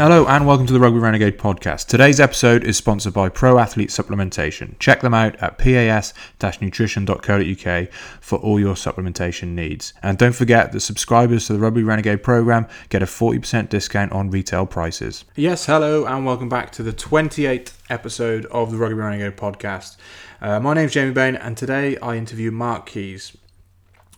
Hello and welcome to the Rugby Renegade podcast. Today's episode is sponsored by Pro Athlete Supplementation. Check them out at pas-nutrition.co.uk for all your supplementation needs. And don't forget that subscribers to the Rugby Renegade program get a 40% discount on retail prices. Yes, hello and welcome back to the 28th episode of the Rugby Renegade podcast. Uh, my name is Jamie Bain and today I interview Mark Keys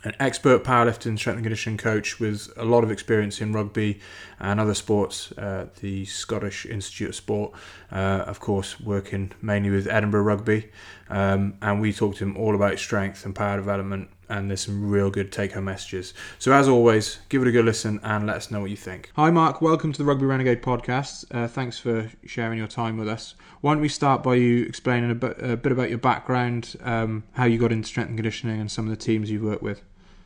an expert powerlifting strength and conditioning coach with a lot of experience in rugby and other sports the Scottish Institute of Sport, uh, of course, working mainly with Edinburgh Rugby. Um, and we talked to him all about strength and power development, and there's some real good take home messages. So, as always, give it a good listen and let us know what you think. Hi, Mark. Welcome to the Rugby Renegade podcast. Uh, thanks for sharing your time with us. Why don't we start by you explaining a bit, a bit about your background, um, how you got into strength and conditioning, and some of the teams you've worked with?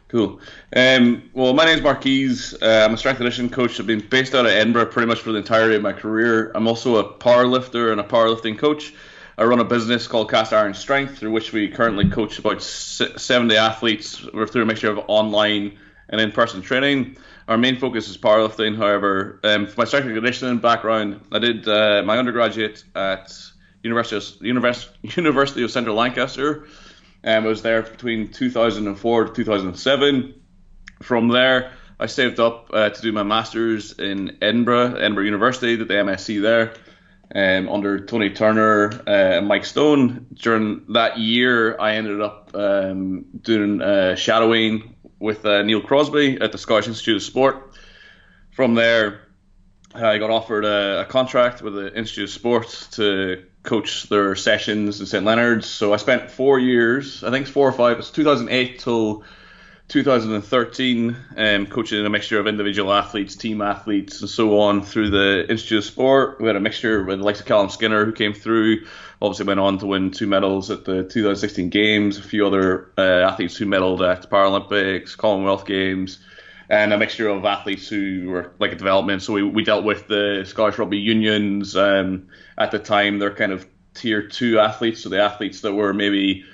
Cool. Um, well, my name is Mark Keys. Uh, I'm a strength and conditioning coach. I've been based out of Edinburgh pretty much for the entirety of my career. I'm also a power lifter and a powerlifting coach. I run a business called Cast Iron Strength, through which we currently coach about 70 athletes through a mixture of online and in-person training. Our main focus is powerlifting. However, um, for my strength and conditioning background, I did uh, my undergraduate at University of, University of Central Lancashire. Um, I was there between 2004 to 2007. From there, I saved up uh, to do my masters in Edinburgh, Edinburgh University, did the MSc there. Um, under Tony Turner uh, and Mike Stone. During that year, I ended up um, doing uh, shadowing with uh, Neil Crosby at the Scottish Institute of Sport. From there, I got offered a, a contract with the Institute of Sport to coach their sessions in St Leonard's. So I spent four years, I think it's four or five, it's 2008 till 2013, um, coaching a mixture of individual athletes, team athletes, and so on through the Institute of Sport. We had a mixture with the likes of Callum Skinner, who came through, obviously went on to win two medals at the 2016 Games, a few other uh, athletes who medaled at the Paralympics, Commonwealth Games and a mixture of athletes who were like a development. So we, we dealt with the Scottish Rugby Unions um, at the time. They're kind of tier two athletes, so the athletes that were maybe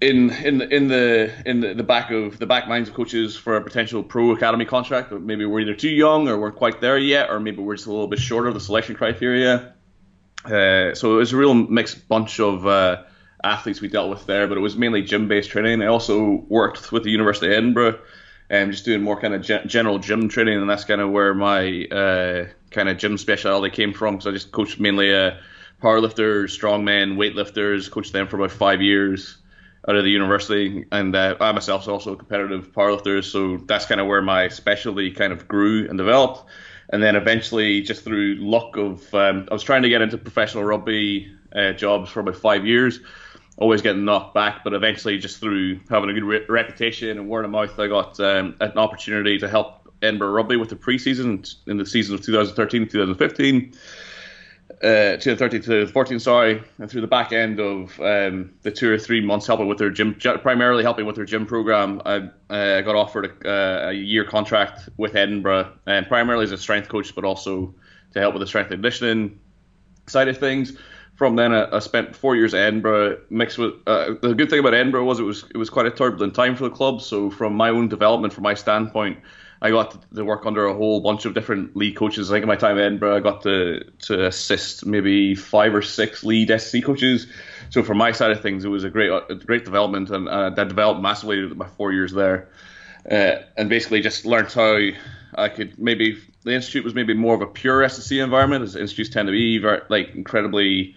in in the in the in the, the back of the back minds of coaches for a potential pro academy contract, but maybe we're either too young or weren't quite there yet, or maybe we're just a little bit shorter of the selection criteria. Uh, so it was a real mixed bunch of uh, athletes we dealt with there, but it was mainly gym based training. I also worked with the University of Edinburgh and just doing more kind of ge- general gym training, and that's kind of where my uh, kind of gym specialty came from. Because I just coached mainly uh, powerlifters, strongmen, weightlifters. Coached them for about five years out of the university, and uh, I myself is also a competitive powerlifter, so that's kind of where my specialty kind of grew and developed. And then eventually, just through luck of, um, I was trying to get into professional rugby uh, jobs for about five years always getting knocked back, but eventually, just through having a good re- reputation and word of mouth, I got um, an opportunity to help Edinburgh Rugby with the preseason in the season of 2013 2015. Uh, 2013 to 2014, sorry, and through the back end of um, the two or three months helping with their gym, primarily helping with their gym program, I uh, got offered a, a, year contract with Edinburgh, and primarily as a strength coach, but also to help with the strength and conditioning side of things from then I, I, spent four years at Edinburgh mixed with uh, the good thing about Edinburgh was it was it was quite a turbulent time for the club. So from my own development from my standpoint I got to, work under a whole bunch of different lead coaches. I think in my time at Edinburgh I got to to assist maybe five or six lead SC coaches. So from my side of things it was a great a great development and uh, that developed massively my four years there. Uh, and basically just learned how I could maybe the institute was maybe more of a pure SSC environment as institutes tend to be very, like incredibly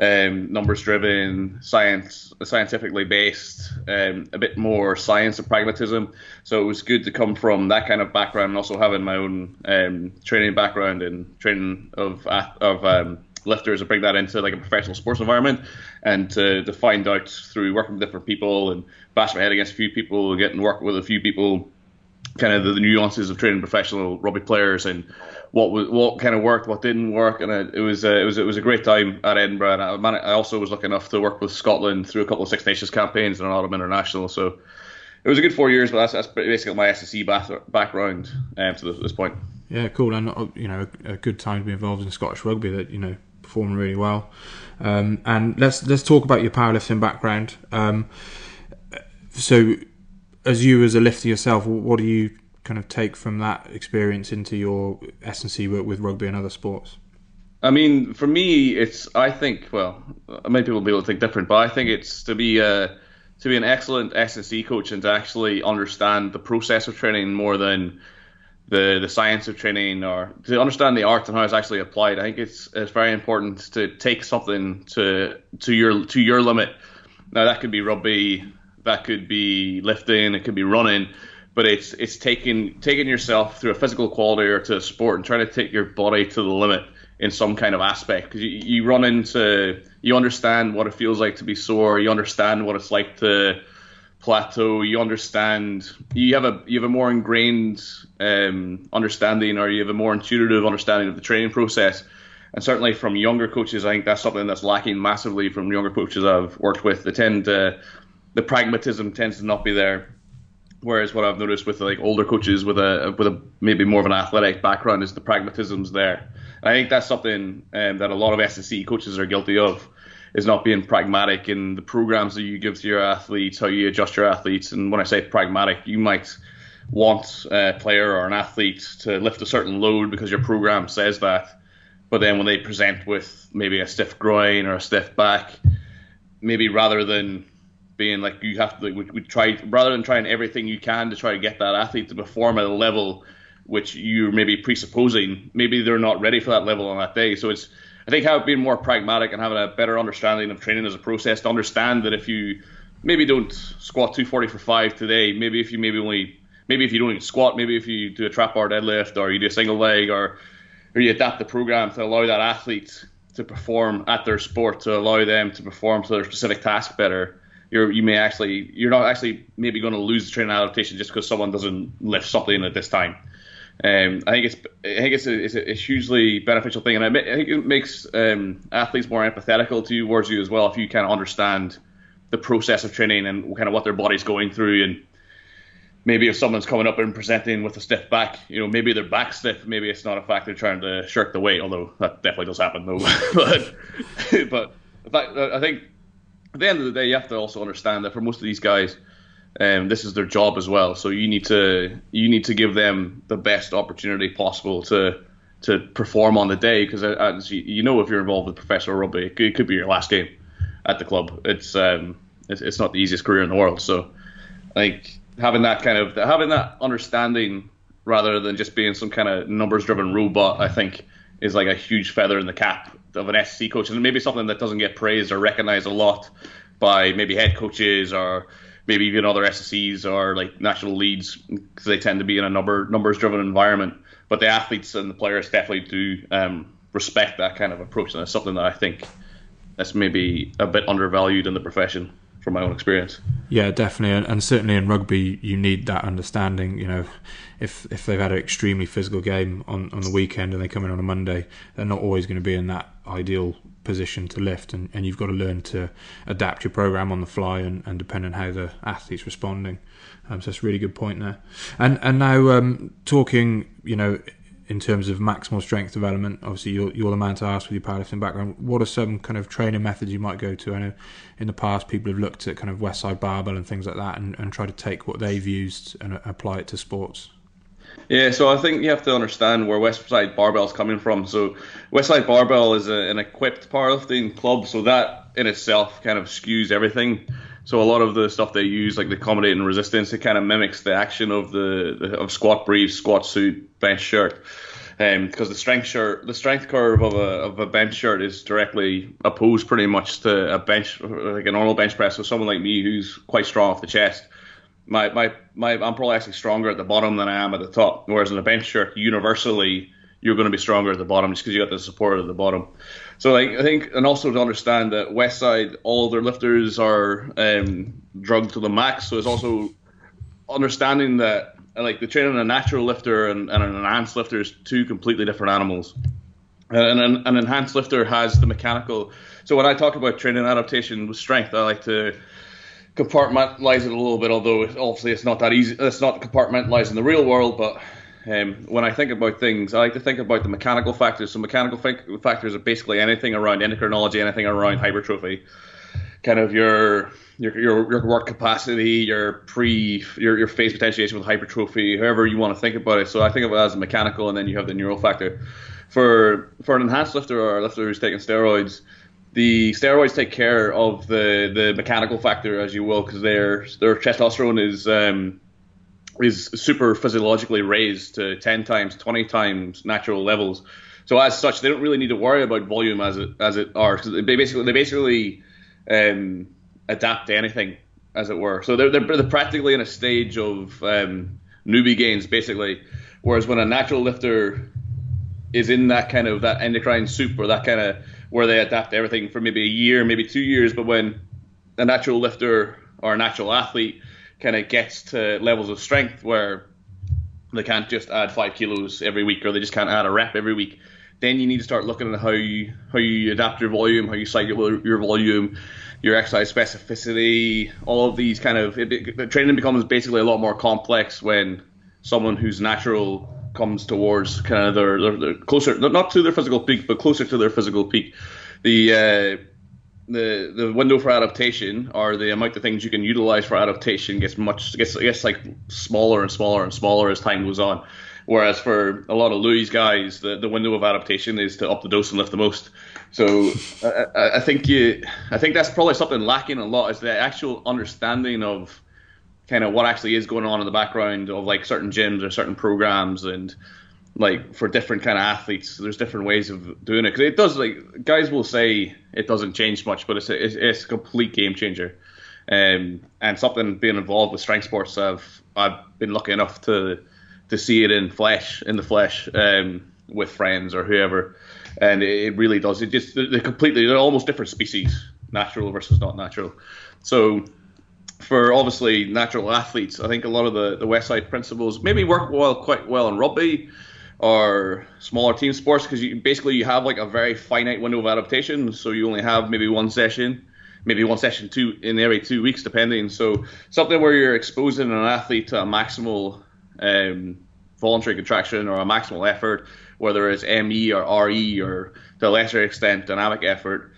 um, numbers driven, science scientifically based, um, a bit more science and pragmatism. So it was good to come from that kind of background and also having my own um, training background and training of of um, lifters and bring that into like a professional sports environment and to, to find out through working with different people and bash my head against a few people, getting work with a few people kind of the, the nuances of training professional rugby players and what was, what kind of worked, what didn't work, and it, it was uh, it was it was a great time at Edinburgh. And I, I also was lucky enough to work with Scotland through a couple of Six Nations campaigns and an Autumn International. So it was a good four years, but that's, that's basically my SSE background um, to this point. Yeah, cool, and uh, you know, a good time to be involved in Scottish rugby. That you know, performing really well. Um, and let's let's talk about your powerlifting background. Um, so, as you as a lifter yourself, what do you kind of take from that experience into your S and C work with rugby and other sports? I mean, for me, it's I think well, many people will be able to think different, but I think it's to be a to be an excellent S and C coach and to actually understand the process of training more than the the science of training or to understand the art and how it's actually applied. I think it's it's very important to take something to to your to your limit. Now that could be rugby, that could be lifting, it could be running, but it's it's taking taking yourself through a physical quality or to a sport and trying to take your body to the limit in some kind of aspect. Because you, you run into you understand what it feels like to be sore. You understand what it's like to plateau. You understand you have a you have a more ingrained um, understanding or you have a more intuitive understanding of the training process. And certainly from younger coaches I think that's something that's lacking massively from younger coaches I've worked with. They tend to the pragmatism tends to not be there Whereas what I've noticed with like older coaches with a with a maybe more of an athletic background is the pragmatism's there. And I think that's something um, that a lot of S&C coaches are guilty of, is not being pragmatic in the programs that you give to your athletes, how you adjust your athletes. And when I say pragmatic, you might want a player or an athlete to lift a certain load because your program says that. But then when they present with maybe a stiff groin or a stiff back, maybe rather than being like you have to like, we, we try rather than trying everything you can to try to get that athlete to perform at a level which you're maybe presupposing maybe they're not ready for that level on that day. So it's i think having being more pragmatic and having a better understanding of training as a process to understand that if you maybe don't squat 240 for five today maybe if you maybe only maybe if you don't even squat maybe if you do a trap bar deadlift or you do a single leg or or you adapt the program to allow that athlete to perform at their sport to allow them to perform to their specific task better you're you may actually you're not actually maybe going to lose the training adaptation just because someone doesn't lift something at this time. Um, I think it's I think it's a, it's a, hugely beneficial thing, and I, I think it makes um, athletes more empathetical towards you as well if you kind of understand the process of training and kind of what their body's going through, and maybe if someone's coming up and presenting with a stiff back, you know, maybe their back stiff, maybe it's not a fact they're trying to shirk the weight, although that definitely does happen though. but but I think at the end of the day, you have to also understand that for most of these guys, um, this is their job as well. So you need to you need to give them the best opportunity possible to to perform on the day because as you, know if you're involved with professional rugby, it could, it could be your last game at the club. It's um it's, it's not the easiest career in the world. So like having that kind of having that understanding rather than just being some kind of numbers driven robot, I think is like a huge feather in the cap of an SC coach, and maybe something that doesn't get praised or recognized a lot by maybe head coaches or maybe even other SSCs or like national leads because they tend to be in a number numbers driven environment. But the athletes and the players definitely do um, respect that kind of approach, and it's something that I think that's maybe a bit undervalued in the profession from my own experience. Yeah, definitely, and, and, certainly in rugby, you need that understanding. You know, if if they've had an extremely physical game on, on the weekend and they come in on a Monday, they're not always going to be in that ideal position to lift, and, and you've got to learn to adapt your program on the fly and, and depend on how the athlete's responding. Um, so that's a really good point there. And and now um, talking, you know, in terms of maximal strength development? Obviously, you're, you're the man to ask with your powerlifting background. What are some kind of training methods you might go to? I know in the past people have looked at kind of Westside Barbell and things like that and, and try to take what they've used and uh, apply it to sports. Yeah, so I think you have to understand where Westside Barbell is coming from. So Westside Barbell is a, an equipped powerlifting club, so that in itself kind of skews everything. So a lot of the stuff they use, like the accommodating resistance, it kind of mimics the action of the, of squat briefs, squat suit, bench shirt. Because um, the strength shirt, the strength curve of a of a bench shirt is directly opposed, pretty much to a bench like a normal bench press. So someone like me who's quite strong off the chest, my my my I'm probably actually stronger at the bottom than I am at the top. Whereas in a bench shirt, universally you're going to be stronger at the bottom just because you got the support at the bottom. So like, I think, and also to understand that Westside, all their lifters are um, drugged to the max. So it's also understanding that like the training a natural lifter and, and an enhanced lifter is two completely different animals. And an, an enhanced lifter has the mechanical. So when I talk about training adaptation with strength, I like to compartmentalize it a little bit. Although obviously it's not that easy. It's not compartmentalized in the real world, but um, when I think about things, I like to think about the mechanical factors. So mechanical factors are basically anything around endocrinology, anything around hypertrophy, kind of your your your, your work capacity, your pre your your phase potentiation with hypertrophy, however you want to think about it. So I think of it as mechanical, and then you have the neural factor. For for an enhanced lifter or a lifter who's taking steroids, the steroids take care of the the mechanical factor, as you will, because their their testosterone is um, is super physiologically raised to 10 times, 20 times natural levels. So as such, they don't really need to worry about volume as it as it are. So they basically they basically um, adapt to anything, as it were. So they're, they're, they're practically in a stage of um, newbie gains, basically. Whereas when a natural lifter is in that kind of that endocrine soup or that kind of where they adapt everything for maybe a year, maybe two years, but when a natural lifter or a natural athlete kind of gets to levels of strength where they can't just add five kilos every week or they just can't add a rep every week. Then you need to start looking at how you how you adapt your volume, how you cycle your volume, your exercise specificity, all of these kind of it, training becomes basically a lot more complex when someone who's natural comes towards kind of their, their, their closer, not to their physical peak, but closer to their physical peak. The uh, the the window for adaptation or the amount of things you can utilize for adaptation gets much gets gets like smaller and smaller and smaller as time goes on. Whereas for a lot of Louie guys, the, the window of adaptation is to up the dose and lift the most. So I, I think you I think that's probably something lacking a lot is the actual understanding of kind of what actually is going on in the background of like certain gyms or certain programs and like for different kind of athletes. There's different ways of doing it. Because it does like guys will say it doesn't change much but it's a, it's, it's a complete game changer. Um, and something being involved with strength sports I've I've been lucky enough to to see it in flesh in the flesh um, with friends or whoever. And it, it really does. It just they're completely they're almost different species natural versus not natural. So for obviously natural athletes I think a lot of the the Westside principles maybe work well quite well in rugby or smaller team sports because you basically you have like a very finite window of adaptation. So you only have maybe one session, maybe one session two in every two weeks, depending. So something where you're exposing an athlete to a maximal um, voluntary contraction or a maximal effort, whether it's ME or RE or to a lesser extent dynamic effort.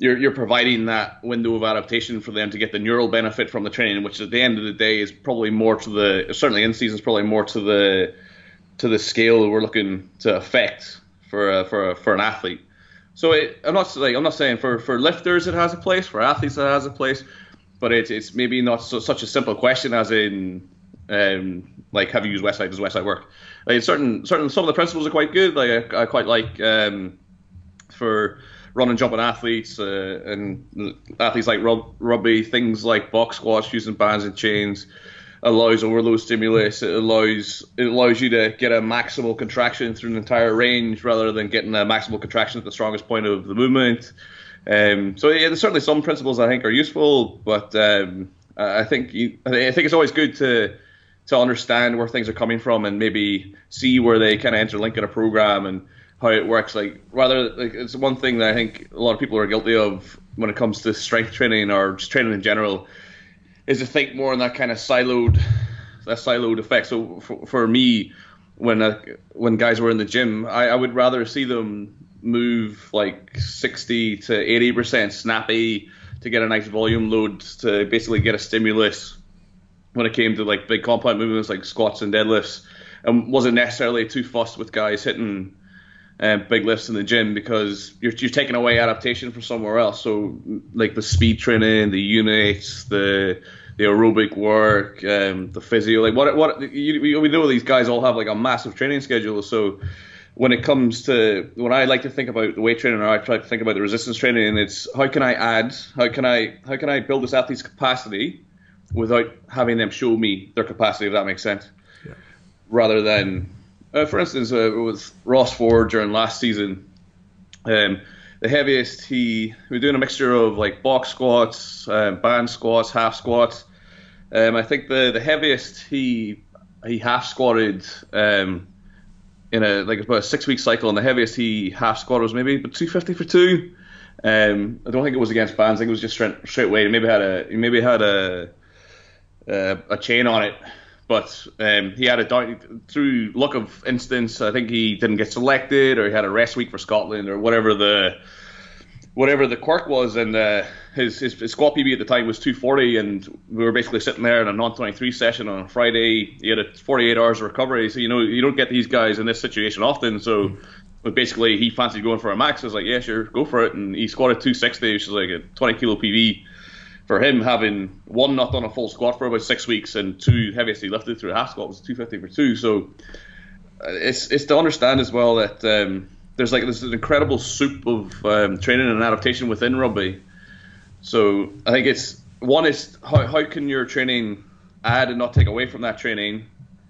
You're, you're providing that window of adaptation for them to get the neural benefit from the training, which at the end of the day is probably more to the certainly in season is probably more to the to the scale we're looking to affect for a, for a, for an athlete. So it, I'm not like I'm not saying for, for lifters it has a place, for athletes it has a place, but it's it's maybe not so, such a simple question as in um, like have you used Westside? Does Westside work? Like certain certain some of the principles are quite good. Like I, I quite like um, for running and jumping athletes uh, and athletes like rug, rugby things like box squats using bands and chains allows overload stimulus. It allows it allows you to get a maximal contraction through an entire range rather than getting a maximal contraction at the strongest point of the movement. Um, so yeah, there's certainly some principles I think are useful, but um, I think you, I think it's always good to to understand where things are coming from and maybe see where they kind of interlink in a program and how it works. Like rather, like it's one thing that I think a lot of people are guilty of when it comes to strength training or just training in general is to think more on that kind of siloed that siloed effect. So for, for me, when uh, when guys were in the gym, I, I would rather see them move like 60 to 80 percent snappy to get a nice volume load to basically get a stimulus when it came to like big compound movements like squats and deadlifts and wasn't necessarily too fussed with guys hitting uh, big lifts in the gym because you're, you're taking away adaptation from somewhere else. So like the speed training, the units, the the aerobic work, um, the physio, like what what you, we know these guys all have like a massive training schedule. So when it comes to when I like to think about the weight training or I try to think about the resistance training, it's how can I add, how can I how can I build this athlete's capacity without having them show me their capacity, if that makes sense, yeah. rather than uh, for instance, uh, with Ross Ford during last season, um, the heaviest he, we were doing a mixture of like box squats, um, band squats, half squats. Um, I think the the heaviest he he half squatted um, in a like about a six week cycle, and the heaviest he half squatted was maybe but 250 for two. Um, I don't think it was against bands. I think it was just straight, straight weight. He maybe had a maybe had a a, a chain on it, but um, he had a through luck of instance. I think he didn't get selected, or he had a rest week for Scotland, or whatever the whatever the quirk was. And uh, his, his, his squat PB at the time was 240, and we were basically sitting there in a non-23 session on a Friday. He had a 48 hours of recovery, so you know you don't get these guys in this situation often. So. Mm. But basically, he fancied going for a max. I was like, yeah, sure, go for it. And he squatted 260, which is like a 20 kilo PB for him having one not done a full squat for about six weeks and two heaviest he lifted through a half squat was 250 for two. So uh, it's it's to understand as well that um, there's like there's an incredible soup of um, training and adaptation within rugby. So I think it's one is how how can your training add and not take away from that training,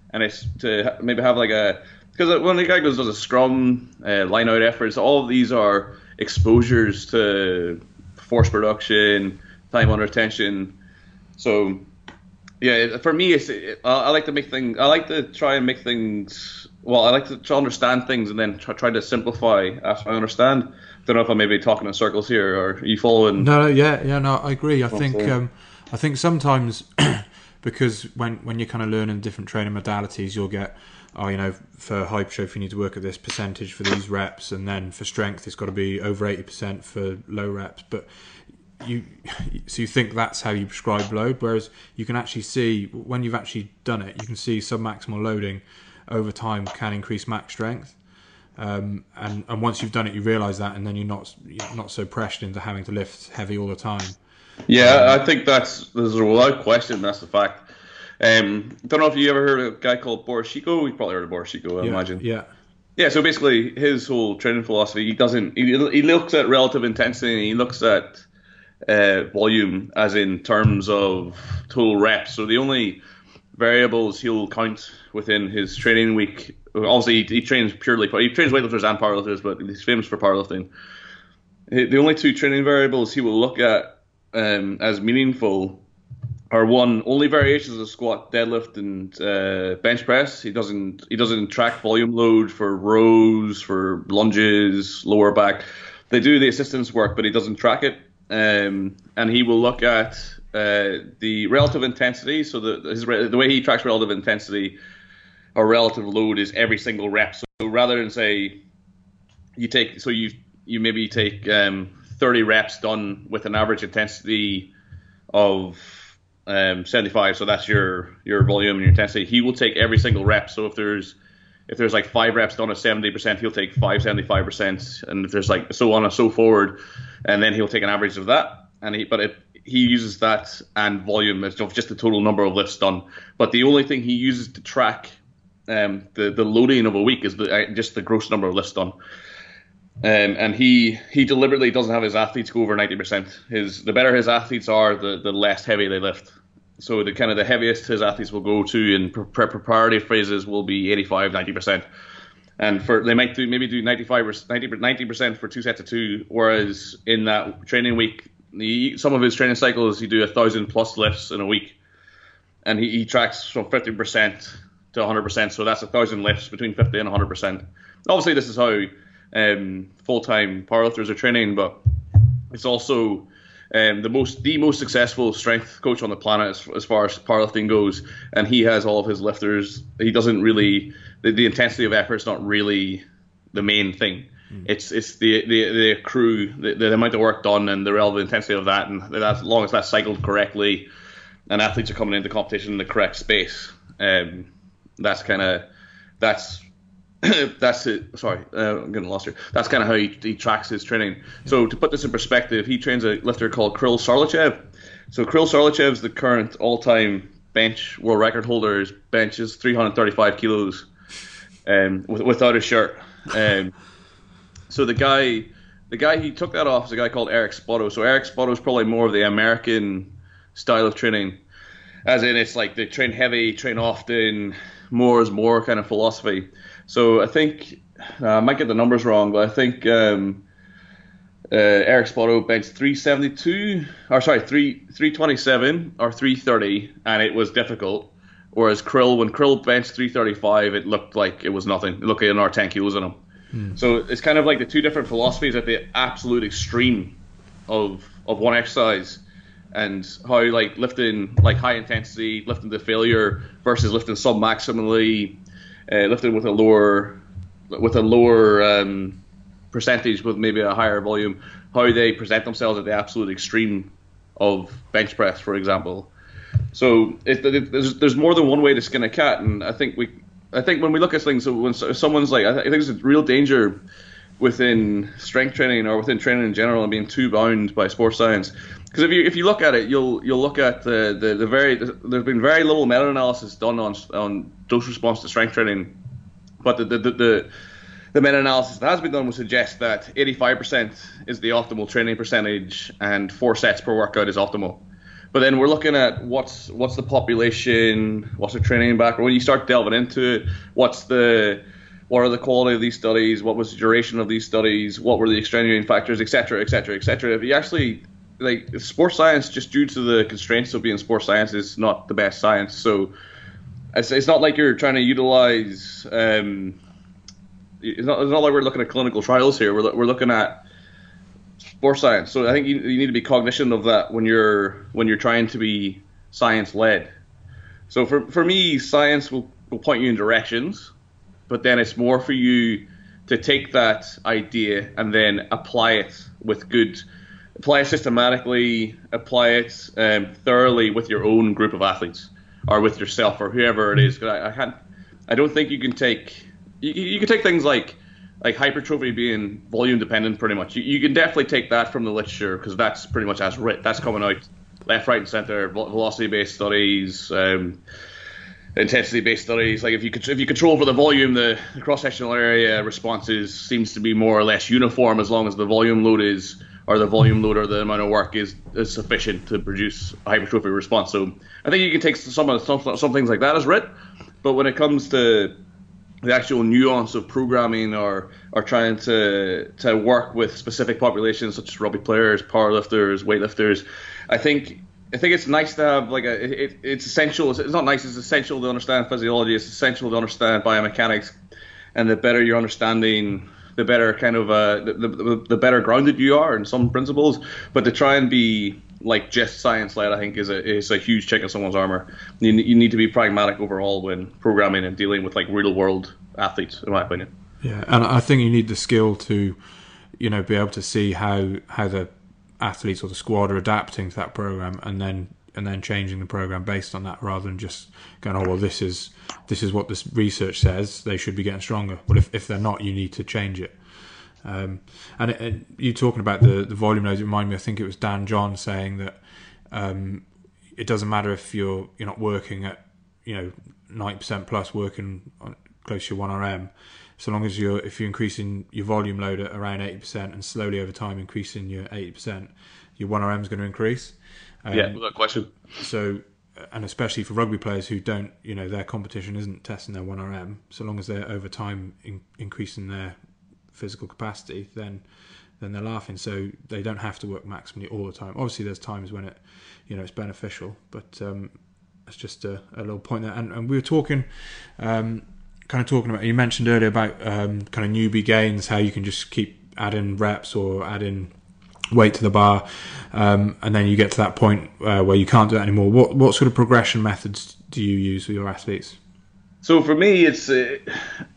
and it's to maybe have like a because when the guy goes does a scrum, uh, line out efforts, all of these are exposures to force production time under tension. So, yeah, for me, it's I like to make things. I like to try and make things. Well, I like to try to understand things and then try, try to simplify as I understand. Don't know if I'm maybe talking in circles here, or are you following? No, no, yeah, yeah, no, I agree. I think, um, I think sometimes because when when you're kind of learning different training modalities, you'll get oh, you know, for hypertrophy, you need to work at this percentage for these reps, and then for strength, it's got to be over 80% for low reps. But you so you think that's how you prescribe load, whereas you can actually see when you've actually done it, you can see submaximal loading over time can increase max strength. Um, and and once you've done it, you realise that, and then you're not you're not so pressured into having to lift heavy all the time. Yeah, um, I think that's there's a without question that's the fact. Um, don't know if you ever heard of a guy called Boris Sheiko. You probably heard of Boris Sheiko, I yeah, imagine. Yeah. Yeah, so basically, his whole training philosophy, he doesn't. He, he looks at relative intensity. he looks at uh, volume, as in terms of total reps. So the only variables he'll count within his training week. Obviously, he, he trains purely. He trains weightlifters and powerlifters, but he's famous for powerlifting. The only two training variables he will look at um, as meaningful are one only variations of squat, deadlift, and uh, bench press. He doesn't he doesn't track volume load for rows, for lunges, lower back. They do the assistance work, but he doesn't track it um, and he will look at uh, the relative intensity. So the his, the way he tracks relative intensity or relative load is every single rep. So rather than say you take so you you maybe take um, 30 reps done with an average intensity of um, 75. So that's your your volume and your intensity. He will take every single rep. So if there's if there's like five reps done at 70%, he'll take five 75%, and if there's like so on and so forward, and then he'll take an average of that. And he, but it, he uses that and volume as just the total number of lifts done. But the only thing he uses to track um, the the loading of a week is the, uh, just the gross number of lifts done. Um, and he he deliberately doesn't have his athletes go over 90%. His the better his athletes are, the the less heavy they lift. So the kind of the heaviest his athletes will go to in pre- preparatory phases will be 85, 90 percent, and for they might do maybe do 95 or 90 percent for two sets of two, whereas in that training week, he, some of his training cycles he do a thousand plus lifts in a week, and he, he tracks from 50 percent to 100 percent, so that's a thousand lifts between 50 and 100 percent. Obviously, this is how um, full time powerlifters are training, but it's also um, the most the most successful strength coach on the planet as, as, far as powerlifting goes, and he has all of his lifters. He doesn't really the, the intensity of effort is not really the main thing. Mm. It's it's the the, the crew, the, the, amount of work done, and the relative intensity of that, and that as long as that's cycled correctly, and athletes are coming into competition in the correct space, um, that's kind of that's that's it. Sorry, uh, I'm getting lost here. That's kind of how he, he, tracks his training. So to put this in perspective, he trains a lifter called Kirill Sarychev. So Kirill Sarychev is the current all-time bench world record holder. His bench is 335 kilos, um, with, without a shirt. Um, so the guy, the guy he took that off is a guy called Eric Spoto. So Eric Spoto is probably more of the American style of training, as in it's like they train heavy, train often, more is more kind of philosophy. So I think uh, I might get the numbers wrong, but I think um, uh, Eric Spoto benched 372, or sorry, 3 327 or 330, and it was difficult. Whereas Kirill, when Kirill benched 335, it looked like it was nothing. It looked like another 10 kilos in him. Hmm. So it's kind of like the two different philosophies at the absolute extreme of of one exercise, and how like lifting like high intensity, lifting to failure versus lifting sub maximally, uh, lifting with a lower with a lower um, percentage with maybe a higher volume, how they present themselves at the absolute extreme of bench press, for example. So there's, there's more than one way to skin a cat, and I think we, I think when we look at things, when someone's like, I think there's a real danger within strength training or within training in general and being too bound by sports science. Because if you if you look at it, you'll you'll look at the the, the very there's been very little meta analysis done on on dose response to strength training, but the the, the, the the meta-analysis that has been done would suggest that 85% is the optimal training percentage and four sets per workout is optimal. But then we're looking at what's what's the population, what's the training background. When you start delving into it, what's the what are the quality of these studies, what was the duration of these studies, what were the extenuating factors, etc., etc., etc. If you actually like sports science, just due to the constraints of being sports science, is not the best science. So it's, it's not like you're trying to utilize. Um, it's not, it's not like we're looking at clinical trials here. We're, we're looking at sports science. So I think you, you need to be cognizant of that when you're when you're trying to be science led. So for for me, science will, will point you in directions, but then it's more for you to take that idea and then apply it with good, apply it systematically, apply it um, thoroughly with your own group of athletes or with yourself or whoever it is. I, I can't, I don't think you can take, you, you can take things like like hypertrophy being volume dependent pretty much. You, you can definitely take that from the literature because that's pretty much as writ. That's coming out left, right, and center. Velocity based studies, um, intensity based studies. Like if you if you control for the volume, the, cross sectional area responses seems to be more or less uniform as long as the volume load is or the volume load or the amount of work is, is sufficient to produce a hypertrophy response. So I think you can take some of some, some things like that as writ, but when it comes to the actual nuance of programming or or trying to to work with specific populations such as rugby players, powerlifters, weightlifters. I think I think it's nice to have like a it, it's essential. It's not nice. It's essential to understand physiology. It's essential to understand biomechanics, and the better your understanding, the better kind of uh, the, the the better grounded you are in some principles. But to try and be like just science led, I think is a is a huge check in someone's armor. You, you need to be pragmatic overall when programming and dealing with like real world athletes, in my opinion. Yeah, and I think you need the skill to, you know, be able to see how how the athletes or the squad are adapting to that program, and then and then changing the program based on that, rather than just going, oh well, this is this is what this research says. They should be getting stronger. Well, if if they're not, you need to change it. Um, and, it, and, you talking about the, the volume loads, it reminded me. I think it was Dan John saying that um, it doesn't matter if you're you're not working at you know ninety percent plus working on, close to your one RM, so long as you're if you're increasing your volume load at around eighty percent and slowly over time increasing your eighty percent, your one RM is going to increase. Um, yeah, without question. So and especially for rugby players who don't, you know, their competition isn't testing their 1RM. So long as they're over time in, increasing their physical capacity, then then they're laughing. So they don't have to work maximally all the time. Obviously, there's times when it, you know, it's beneficial, but um, it's just a, a, little point there. And, and we were talking, um, kind of talking about. You mentioned earlier about um, kind of newbie gains, how you can just keep adding reps or adding weight to the bar, um, and then you get to that point uh, where you can't do that anymore. What what sort of progression methods do you use with your athletes? So for me, it's uh,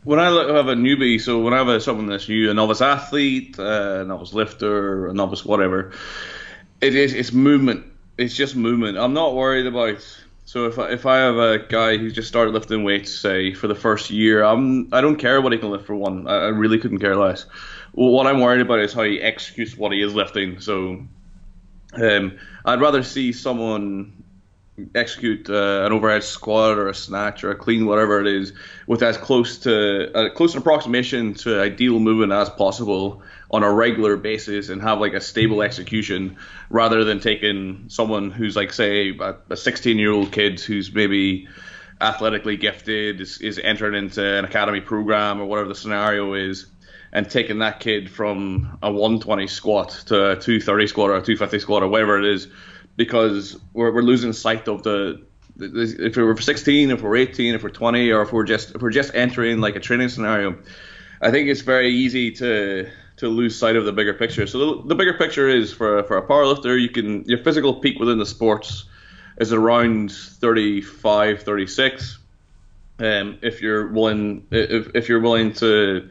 when I have a newbie. So when I have a, someone that's new, a novice athlete, uh, a novice lifter, a novice whatever, it is it's movement. It's just movement. I'm not worried about. So if I, if I have a guy who's just started lifting weights, say for the first year, I'm I don't care what he can lift for one. I, I really couldn't care less. what I'm worried about is how he executes what he is lifting. So um, I'd rather see someone execute uh, an overhead squat or a snatch or a clean, whatever it is, with as close to a close approximation to ideal movement as possible on a regular basis and have like a stable execution, rather than taking someone who's like say a 16 year old kid who's maybe athletically gifted is, is entering into an academy program or whatever the scenario is and taking that kid from a 120 squat to a 230 squat or a 250 squat or whatever it is because we're, we're losing sight of the if we're 16, if we're 18, if we're 20, or if we're just if we're just entering like a training scenario, I think it's very easy to to lose sight of the bigger picture. So the, the bigger picture is for for a powerlifter, you can your physical peak within the sports is around 35, 36. Um, if you're willing, if, if you're willing to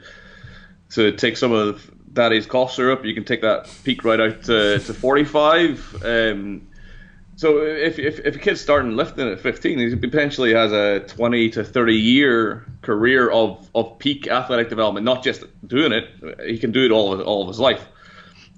to take some of daddy's cough syrup, you can take that peak right out to, to 45. Um, so if, if, if a kid's starting lifting at 15, he potentially has a 20 to 30 year career of, of peak athletic development, not just doing it. He can do it all of, all of his life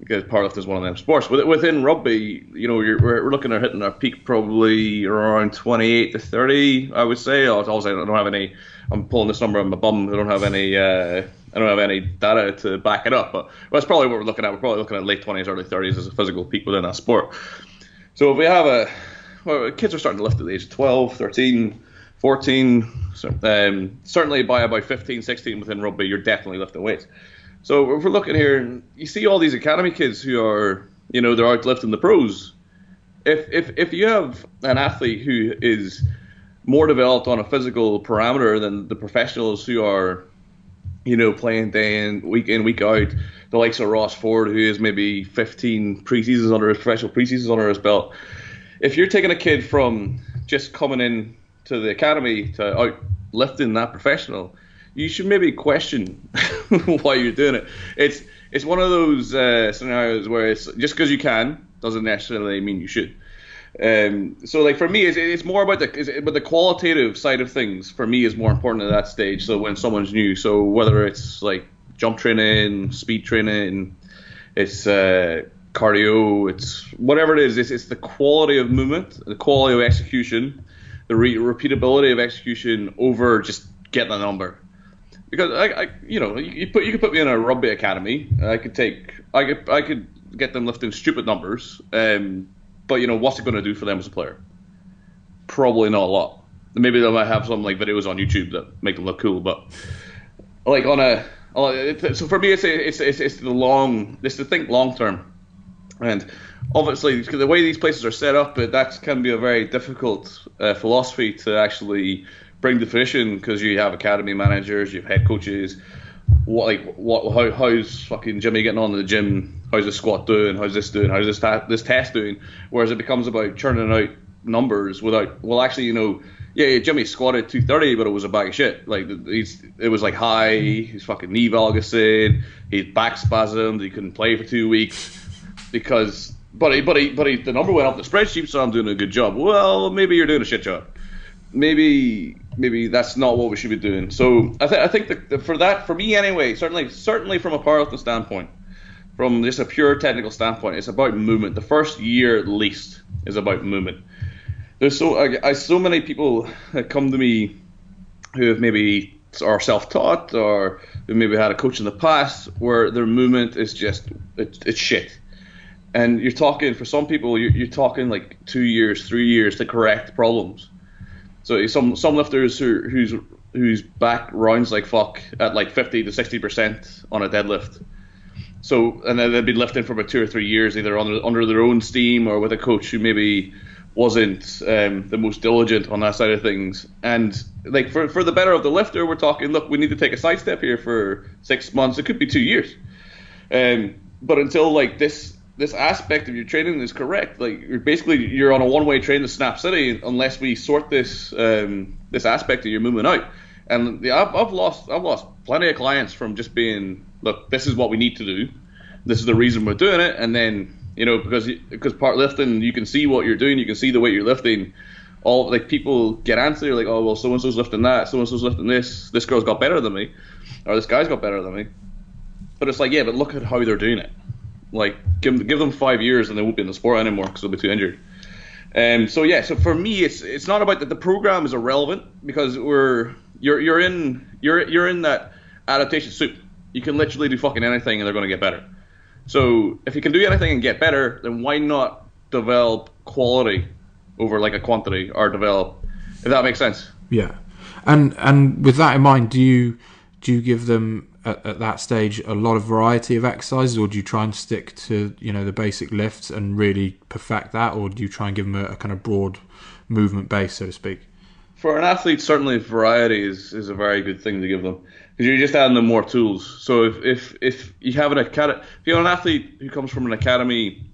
because powerlifting is one of them sports. Within rugby, you know, we're looking at hitting our peak probably around 28 to 30, I would say. Also, I don't have any. I'm pulling this number on my bum. I don't have any. Uh, I don't have any data to back it up, but that's probably what we're looking at. We're probably looking at late 20s, early 30s as a physical peak within that sport. So if we have a, well, kids are starting to lift at the age of 12, 13, 14. So, um, certainly by about 15, 16 within rugby, you're definitely lifting weights. So if we're looking here, you see all these academy kids who are, you know, they're out lifting the pros. If if if you have an athlete who is more developed on a physical parameter than the professionals who are you know, playing day in, week in, week out. The likes of Ross Ford, who is maybe 15 preseasons under his professional preseasons under his belt. If you're taking a kid from just coming in to the academy to out lifting that professional, you should maybe question why you're doing it. It's it's one of those uh, scenarios where it's just because you can doesn't necessarily mean you should. Um, so like for me, it's, it's more about the but the qualitative side of things for me is more important at that stage. So when someone's new, so whether it's like jump training, speed training, it's uh, cardio, it's whatever it is. It's, it's the quality of movement, the quality of execution, the re- repeatability of execution over just getting a number. Because I, I, you know, you put you could put me in a rugby academy. I could take, I could, I could get them lifting stupid numbers. Um, but you know, what's it going to do for them as a player? Probably not a lot. Maybe they might have some like videos on YouTube that make them look cool, but like on a so for me, it's it's it's, it's the long, it's to think long term, and obviously the way these places are set up, that can be a very difficult uh, philosophy to actually bring to fruition because you have academy managers, you have head coaches. What like what how how's fucking Jimmy getting on in the gym? how's the squat doing? How's this doing? How's this ta- this test doing? Whereas it becomes about churning out numbers without well, actually, you know, yeah, Jimmy squatted 230, but it was a bag of shit. Like he's, it was like high. His fucking knee valgus His back spasmed. He couldn't play for two weeks because. But he, but he, but he, the number went up the spreadsheet, so I'm doing a good job. Well, maybe you're doing a shit job. Maybe maybe that's not what we should be doing. So I, th- I think that for that, for me anyway, certainly certainly from a powerlifting standpoint, from just a pure technical standpoint, it's about movement. The first year at least is about movement. There's so I, I so many people that come to me who have maybe are self-taught or who maybe had a coach in the past where their movement is just it, it's shit. And you're talking for some people, you're, you're talking like two years, three years to correct problems. So eh, some some lifters who, whose whose back rounds like fuck at like 50 to 60 percent on a deadlift so and then they've been lifting for about two or three years, either under under their own steam or with a coach who maybe wasn't um, the most diligent on that side of things. And like for for the better of the lifter, we're talking. Look, we need to take a side step here for six months. It could be two years. Um, but until like this this aspect of your training is correct, like you're basically you're on a one way train to Snap City unless we sort this um, this aspect of your movement out. And the, I've, I've lost I've lost plenty of clients from just being look, this is what we need to do. This is the reason we're doing it. And then, you know, because because powerlifting, you can see what you're doing, you can see the weight you're lifting. All like people get answered like, oh well, so and so's lifting that, so and so's lifting this. This girl's got better than me, or this guy's got better than me. But it's like, yeah, but look at how they're doing it. Like, give give them five years and they won't be in the sport anymore because they'll be too injured. Um, so yeah, so for me, it's it's not about that the program is irrelevant because we're you're you're in you're you're in that adaptation soup you can literally do fucking anything and they're going to get better. So if you can do anything and get better, then why not develop quality over like a quantity or develop if that makes sense. Yeah. And and with that in mind, do you do you give them at, at, that stage a lot of variety of exercises, or do you try and stick to you know the basic lifts and really perfect that, or do you try and give them a, a kind of broad movement base, so to speak? For an athlete, certainly variety is, is a very good thing to give them because you're just adding them more tools. So if if, if you have an academy, if you have an athlete who comes from an academy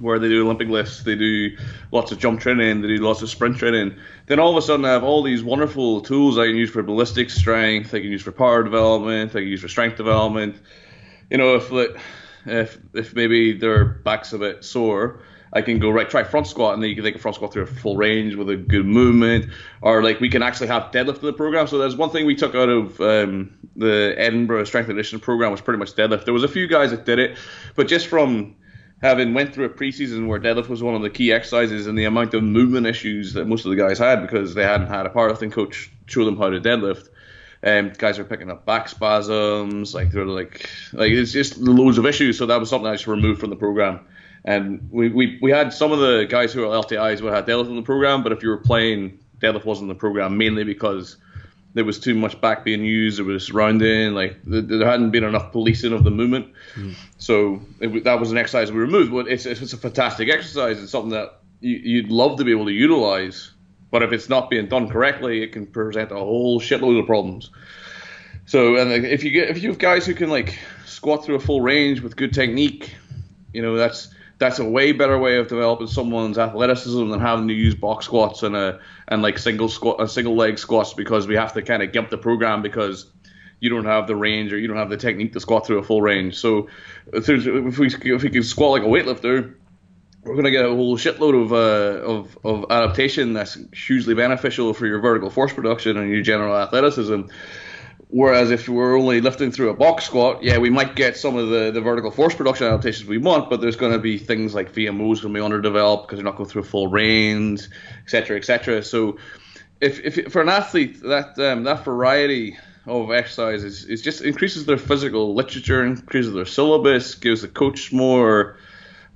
where they do Olympic lifts, they do lots of jump training, they do lots of sprint training. Then all of a sudden, I have all these wonderful tools I can use for ballistic strength, I can use for power development, I can use for strength development. You know, if if if maybe their back's a bit sore, I can go right try front squat and then you can take a front squat through a full range with a good movement, or like we can actually have deadlift in the program. So there's one thing we took out of um, the Edinburgh Strength Edition program was pretty much deadlift. There was a few guys that did it, but just from having went through a preseason where deadlift was one of the key exercises and the amount of movement issues that most of the guys had because they hadn't had a powerlifting coach show them how to deadlift. Um, guys are picking up back spasms, like they're like like it's just loads of issues. So that was something I just removed from the program. And we, we, we had some of the guys who are LTIs would have deadlift in the program, but if you were playing, deadlift wasn't in the program mainly because there was too much back being used. It was rounding, like there hadn't been enough policing of the movement. Mm. So it, that was an exercise we removed. But it's, it's a fantastic exercise. It's something that you, would love to be able to utilize. But if it's not being done correctly, it can present a whole shitload of problems. So and if you get if you have guys who can like squat through a full range with good technique, you know that's that's a way better way of developing someone's athleticism than having to use box squats and a and like single squat, a single leg squats because we have to kind of gimp the program because you don't have the range or you don't have the technique to squat through a full range. So if, we if we can squat like a weightlifter, we're gonna get a whole shitload of uh, of of adaptation that's hugely beneficial for your vertical force production and your general athleticism. Whereas if we're only lifting through a box squat, yeah, we might get some of the, the vertical force production adaptations we want, but there's going to be things like VMOs going to be underdeveloped because you're not going through full range, etc., etc. So, if, if for an athlete that um, that variety of exercise is, is just increases their physical literature, increases their syllabus, gives the coach more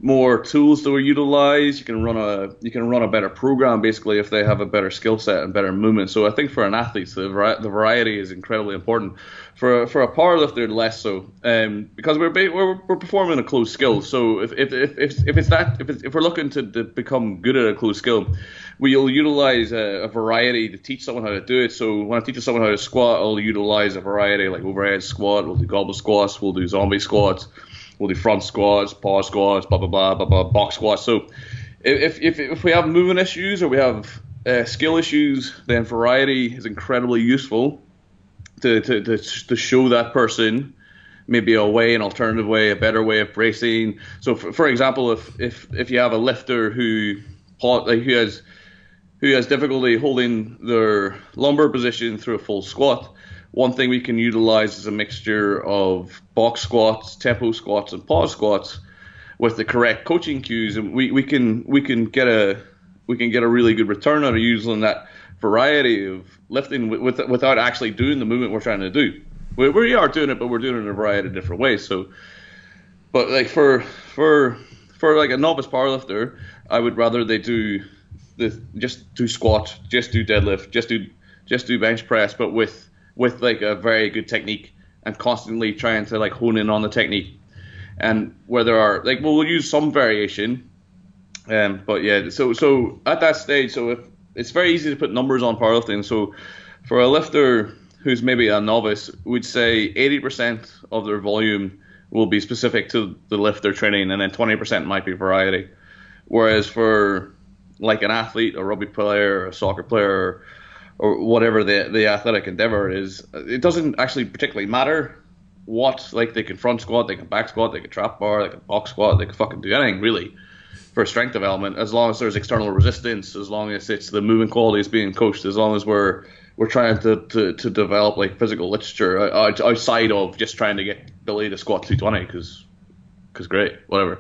more tools that to utilize. You can run a you can run a better program basically if they have a better skill set and better movement. So I think for an athlete, the, the variety is incredibly important. For for a powerlifter, less so, um, because we're, we're we're performing a closed skill. So if if if, if, it's that if, it's, if we're looking to, to become good at a closed skill, we'll utilize a, a, variety to teach someone how to do it. So when I teach someone how to squat, I'll utilize a variety like overhead squat, we'll do goblet squats, we'll do zombie squats we'll do front squats, pause squats, blah blah blah blah blah, box squats. So if if if we have movement issues or we have uh, skill issues, then variety is incredibly useful to, to, to, to show that person maybe a way, an alternative way, a better way of bracing. So, for, for example, if, if if you have a lifter who who has who has difficulty holding their lumbar position through a full squat, one thing we can utilize is a mixture of box squats, tempo squats, and pause squats with the correct coaching cues, and we, we can we can get a we can get a really good return out of using that variety of lifting with, with, without actually doing the movement we're trying to do. We, we are doing it, but we're doing it in a variety of different ways. So, but like for for for like a novice powerlifter, I would rather they do the just do squat, just do deadlift, just do just do bench press, but with with like a very good technique and constantly trying to like hone in on the technique. And where there are like we'll use some variation, um, but yeah. So so at that stage, so if it's very easy to put numbers on powerlifting. So for a lifter who's maybe a novice, would say 80% of their volume will be specific to the lift they're training, and then 20% might be variety. Whereas for like an athlete, a rugby player, a soccer player, or whatever the the athletic endeavor is, it doesn't actually particularly matter what like they can front squat, they can back squat, they can trap bar, they can box squat, they can fucking do anything really for strength development as long as there's external resistance, as long as it's the movement quality is being coached, as long as we're we're trying to, to, to develop like physical literature outside of just trying to get Billy to squat 220 because because great whatever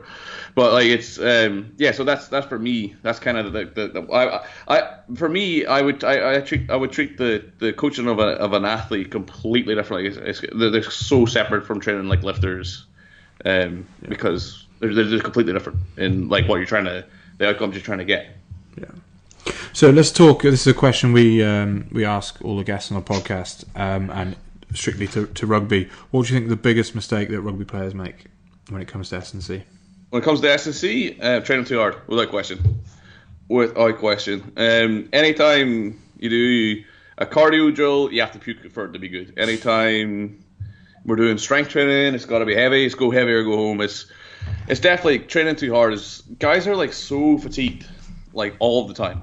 but like it's um, yeah. So that's that's for me. That's kind of the, the, the I, I for me I would I, I treat I would treat the, the coaching of a of an athlete completely differently. It's, it's, they're so separate from training like lifters, um, yeah. because they're, they're just completely different in like what you're trying to the outcomes you're trying to get. Yeah. So let's talk. This is a question we um, we ask all the guests on the podcast, um, and strictly to, to rugby. What do you think the biggest mistake that rugby players make when it comes to S and C? When it comes to S&C, uh, training too hard, without question. Without question. Um, anytime you do a cardio drill, you have to puke for it to be good. Anytime we're doing strength training, it's got to be heavy. It's go heavy or go home. It's it's definitely training too hard. Is guys are like so fatigued, like all the time.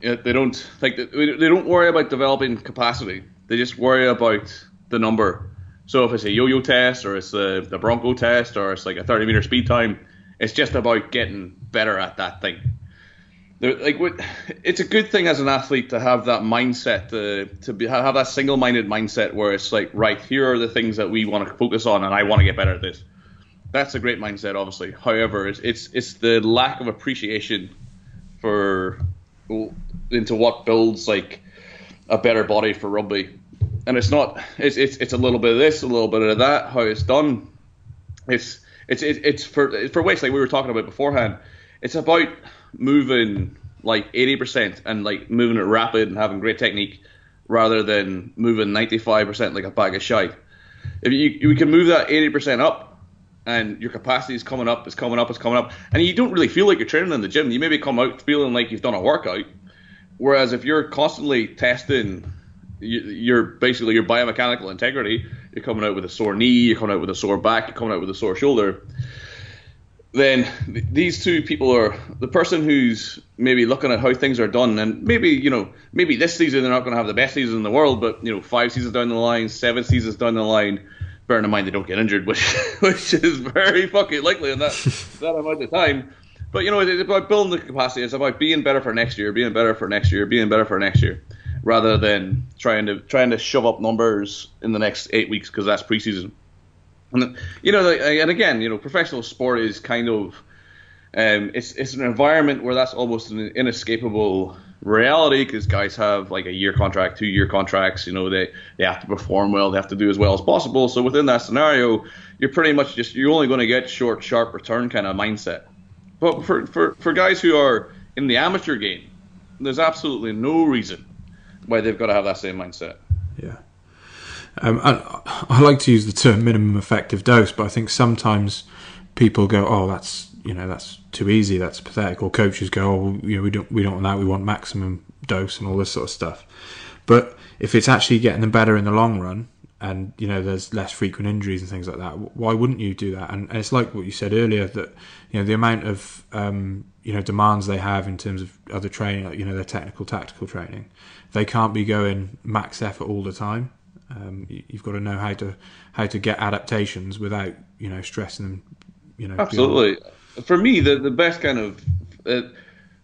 They don't like they don't worry about developing capacity. They just worry about the number. So if it's a yo-yo test or it's the the Bronco test or it's like a 30 meter speed time, it's just about getting better at that thing. Like it's a good thing as an athlete to have that mindset to to be, have that single-minded mindset where it's like right here are the things that we want to focus on and I want to get better at this. That's a great mindset, obviously. However, it's it's, it's the lack of appreciation for into what builds like a better body for rugby, and it's not it's it's, it's a little bit of this, a little bit of that. How it's done, it's it's it's for for weights like we were talking about beforehand. It's about moving like 80% and like moving it rapid and having great technique rather than moving 95% like a bag of shite. If you, you can move that 80% up and your capacity is coming up, it's coming up, it's coming up, and you don't really feel like you're training in the gym. You maybe come out feeling like you've done a workout. Whereas if you're constantly testing your basically your biomechanical integrity, you're coming out with a sore knee, you're coming out with a sore back, you're coming out with a sore shoulder then these two people are the person who's maybe looking at how things are done, and maybe you know maybe this season they're not going to have the best season in the world, but you know five seasons down the line, seven seasons down the line, bearing in mind they don't get injured, which which is very fucking likely in that that amount of time. But you know it's about building the capacity. It's about being better for next year, being better for next year, being better for next year, rather than trying to trying to shove up numbers in the next eight weeks because that's preseason. And you know, and again, you know, professional sport is kind of um, it's it's an environment where that's almost an inescapable reality because guys have like a year contract, two year contracts. You know, they they have to perform well, they have to do as well as possible. So within that scenario, you're pretty much just you're only going to get short, sharp return kind of mindset. But for for for guys who are in the amateur game, there's absolutely no reason why they've got to have that same mindset. Yeah. Um, I, I, like to use the term minimum effective dose, but I think sometimes people go, "Oh, that's you know that's too easy, that's pathetic," or coaches go, "Oh, you know we don't we don't want that, we want maximum dose and all this sort of stuff." But if it's actually getting them better in the long run, and you know there's less frequent injuries and things like that, why wouldn't you do that? And, and it's like what you said earlier that you know the amount of um, you know demands they have in terms of other training, you know their technical tactical training, they can't be going max effort all the time um, you, have got to know how to how to get adaptations without you know stressing them. You know, absolutely. Beyond. For me, the the best kind of uh,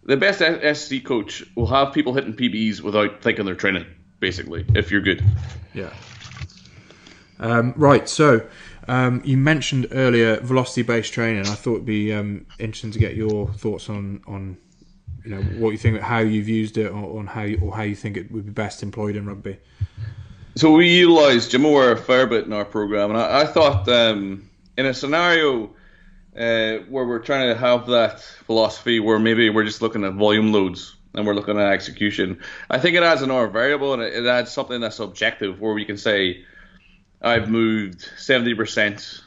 the best SC coach will have people hitting PBs without thinking they're training. Basically, if you're good. Yeah. Um, right. So. Um, you mentioned earlier velocity-based training. I thought it'd be um, interesting to get your thoughts on, on you know what you think, how you've used it, or on how you, or how you think it would be best employed in rugby. So we utilise GymAware a fair bit in our program, and I, I thought um, in a scenario uh, where we're trying to have that philosophy, where maybe we're just looking at volume loads and we're looking at execution, I think it adds another variable and it, it adds something that's objective, where we can say, I've moved seventy percent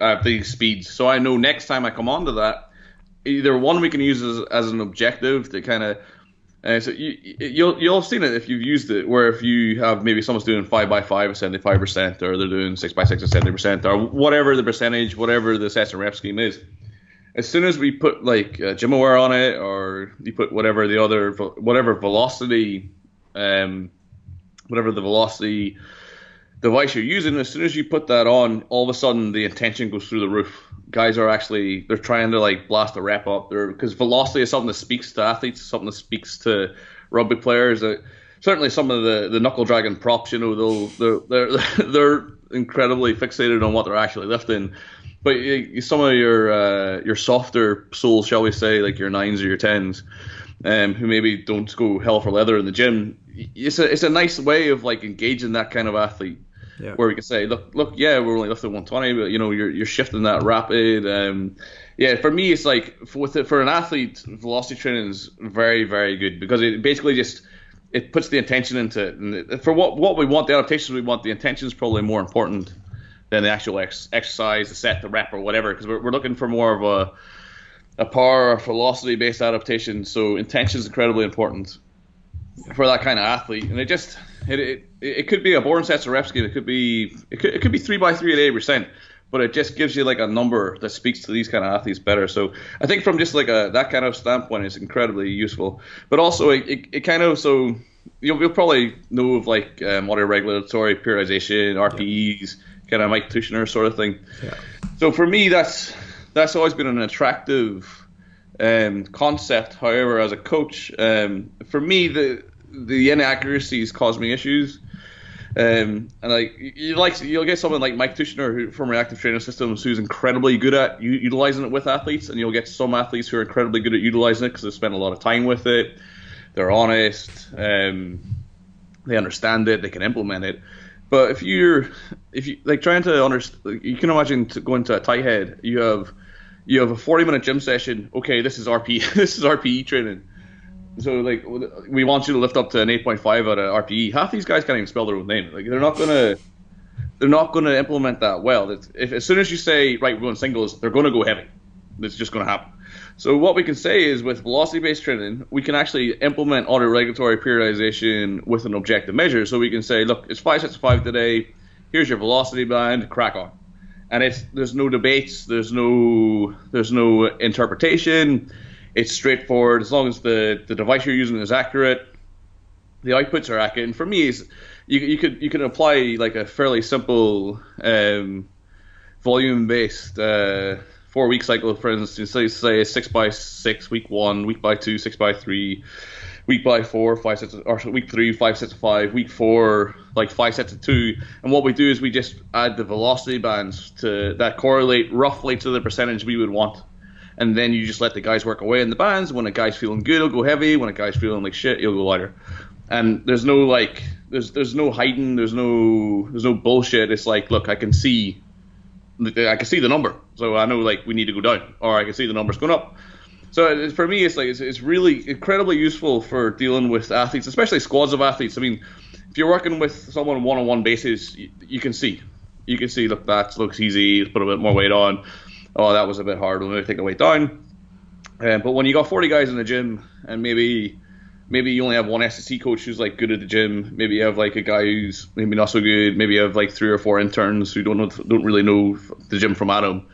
at these speeds, so I know next time I come onto that, either one we can use as, as an objective to kind of uh, so you, you'll you'll have seen it if you've used it, where if you have maybe someone's doing five by five at seventy five percent, or they're doing six by six at seventy percent, or whatever the percentage, whatever the session rep scheme is. As soon as we put like uh, GymAware on it, or you put whatever the other whatever velocity, um, whatever the velocity device you're using, as soon as you put that on, all of a sudden the intention goes through the roof. Guys are actually they're trying to like blast the rep up there because velocity is something that speaks to athletes, something that speaks to rugby players. Uh, certainly, some of the the knuckle dragging props, you know, they'll they're they're they're incredibly fixated on what they're actually lifting. But you, some of your uh, your softer souls, shall we say, like your nines or your tens, um, who maybe don't go hell for leather in the gym, it's a it's a nice way of like engaging that kind of athlete yeah. where we can say, look, look, yeah, we're only lifting 120, but you know, you're you're shifting that rapid. Um, yeah, for me, it's like for, with it, for an athlete, velocity training is very, very good because it basically just it puts the intention into it. And for what what we want, the adaptations we want, the intention is probably more important than the actual ex, exercise, the set, the rep, or whatever, because we're, we're looking for more of a a power or velocity based adaptation. So intention is incredibly important for that kind of athlete, and it just it, it, it could be a boring sets of reps game. It could be it could, it could be three by three at eighty percent, but it just gives you like a number that speaks to these kind of athletes better. So I think from just like a that kind of standpoint, it's incredibly useful. But also it, it, it kind of so you'll, you'll probably know of like um, regulatory periodization, RPEs, yeah. kind of Mike Tuchscherer sort of thing. Yeah. So for me, that's that's always been an attractive um, concept. However, as a coach, um, for me, the the inaccuracies cause me issues. Um, and like you like you'll get someone like Mike Tuchscherer who, from Reactive Training Systems who's incredibly good at u- utilizing it with athletes, and you'll get some athletes who are incredibly good at utilizing it because they spend a lot of time with it. They're honest. Um, they understand it. They can implement it. But if you're if you like trying to understand, you can imagine going to a tight head. You have you have a 40 minute gym session. Okay, this is RP. this is RPE training so like we want you to lift up to an 8.5 out of RPE. Half these guys can't even spell their own name. Like they're not gonna they're not gonna implement that well. It's, if as soon as you say right we're going singles, they're gonna go heavy. It's just gonna happen. So what we can say is with velocity based training, we can actually implement auto regulatory periodization with an objective measure. So we can say, look, it's five sets of five today. Here's your velocity band. Crack on. And it's there's no debates. There's no there's no interpretation it's straightforward as long as the, the device you're using is accurate. The outputs are accurate, and for me, is you, you could you can apply like a fairly simple um, volume based uh, four week cycle, for instance, say say six by six, week one, week by two, six by three, week by four, five sets, of, or week three, five sets of five, week four, like five sets of two. And what we do is we just add the velocity bands to that correlate roughly to the percentage we would want and then you just let the guys work away in the bands. When a guy's feeling good, he'll go heavy. When a guy's feeling like shit, he'll go lighter. And there's no like, there's there's no hiding, there's no there's no bullshit. It's like, look, I can see, I can see the number, so I know like we need to go down, or I can see the numbers going up. So for me, it's like it's, it's really incredibly useful for dealing with athletes, especially squads of athletes. I mean, if you're working with someone one-on-one basis, you, you can see, you can see, look, that looks easy. Put a bit more weight on oh, that was a bit hard. We'll maybe take the weight down. Um, but when you got 40 guys in the gym and maybe maybe you only have one SSC coach who's like good at the gym, maybe you have like a guy who's maybe not so good, maybe you have like three or four interns who don't know, don't really know the gym from Adam.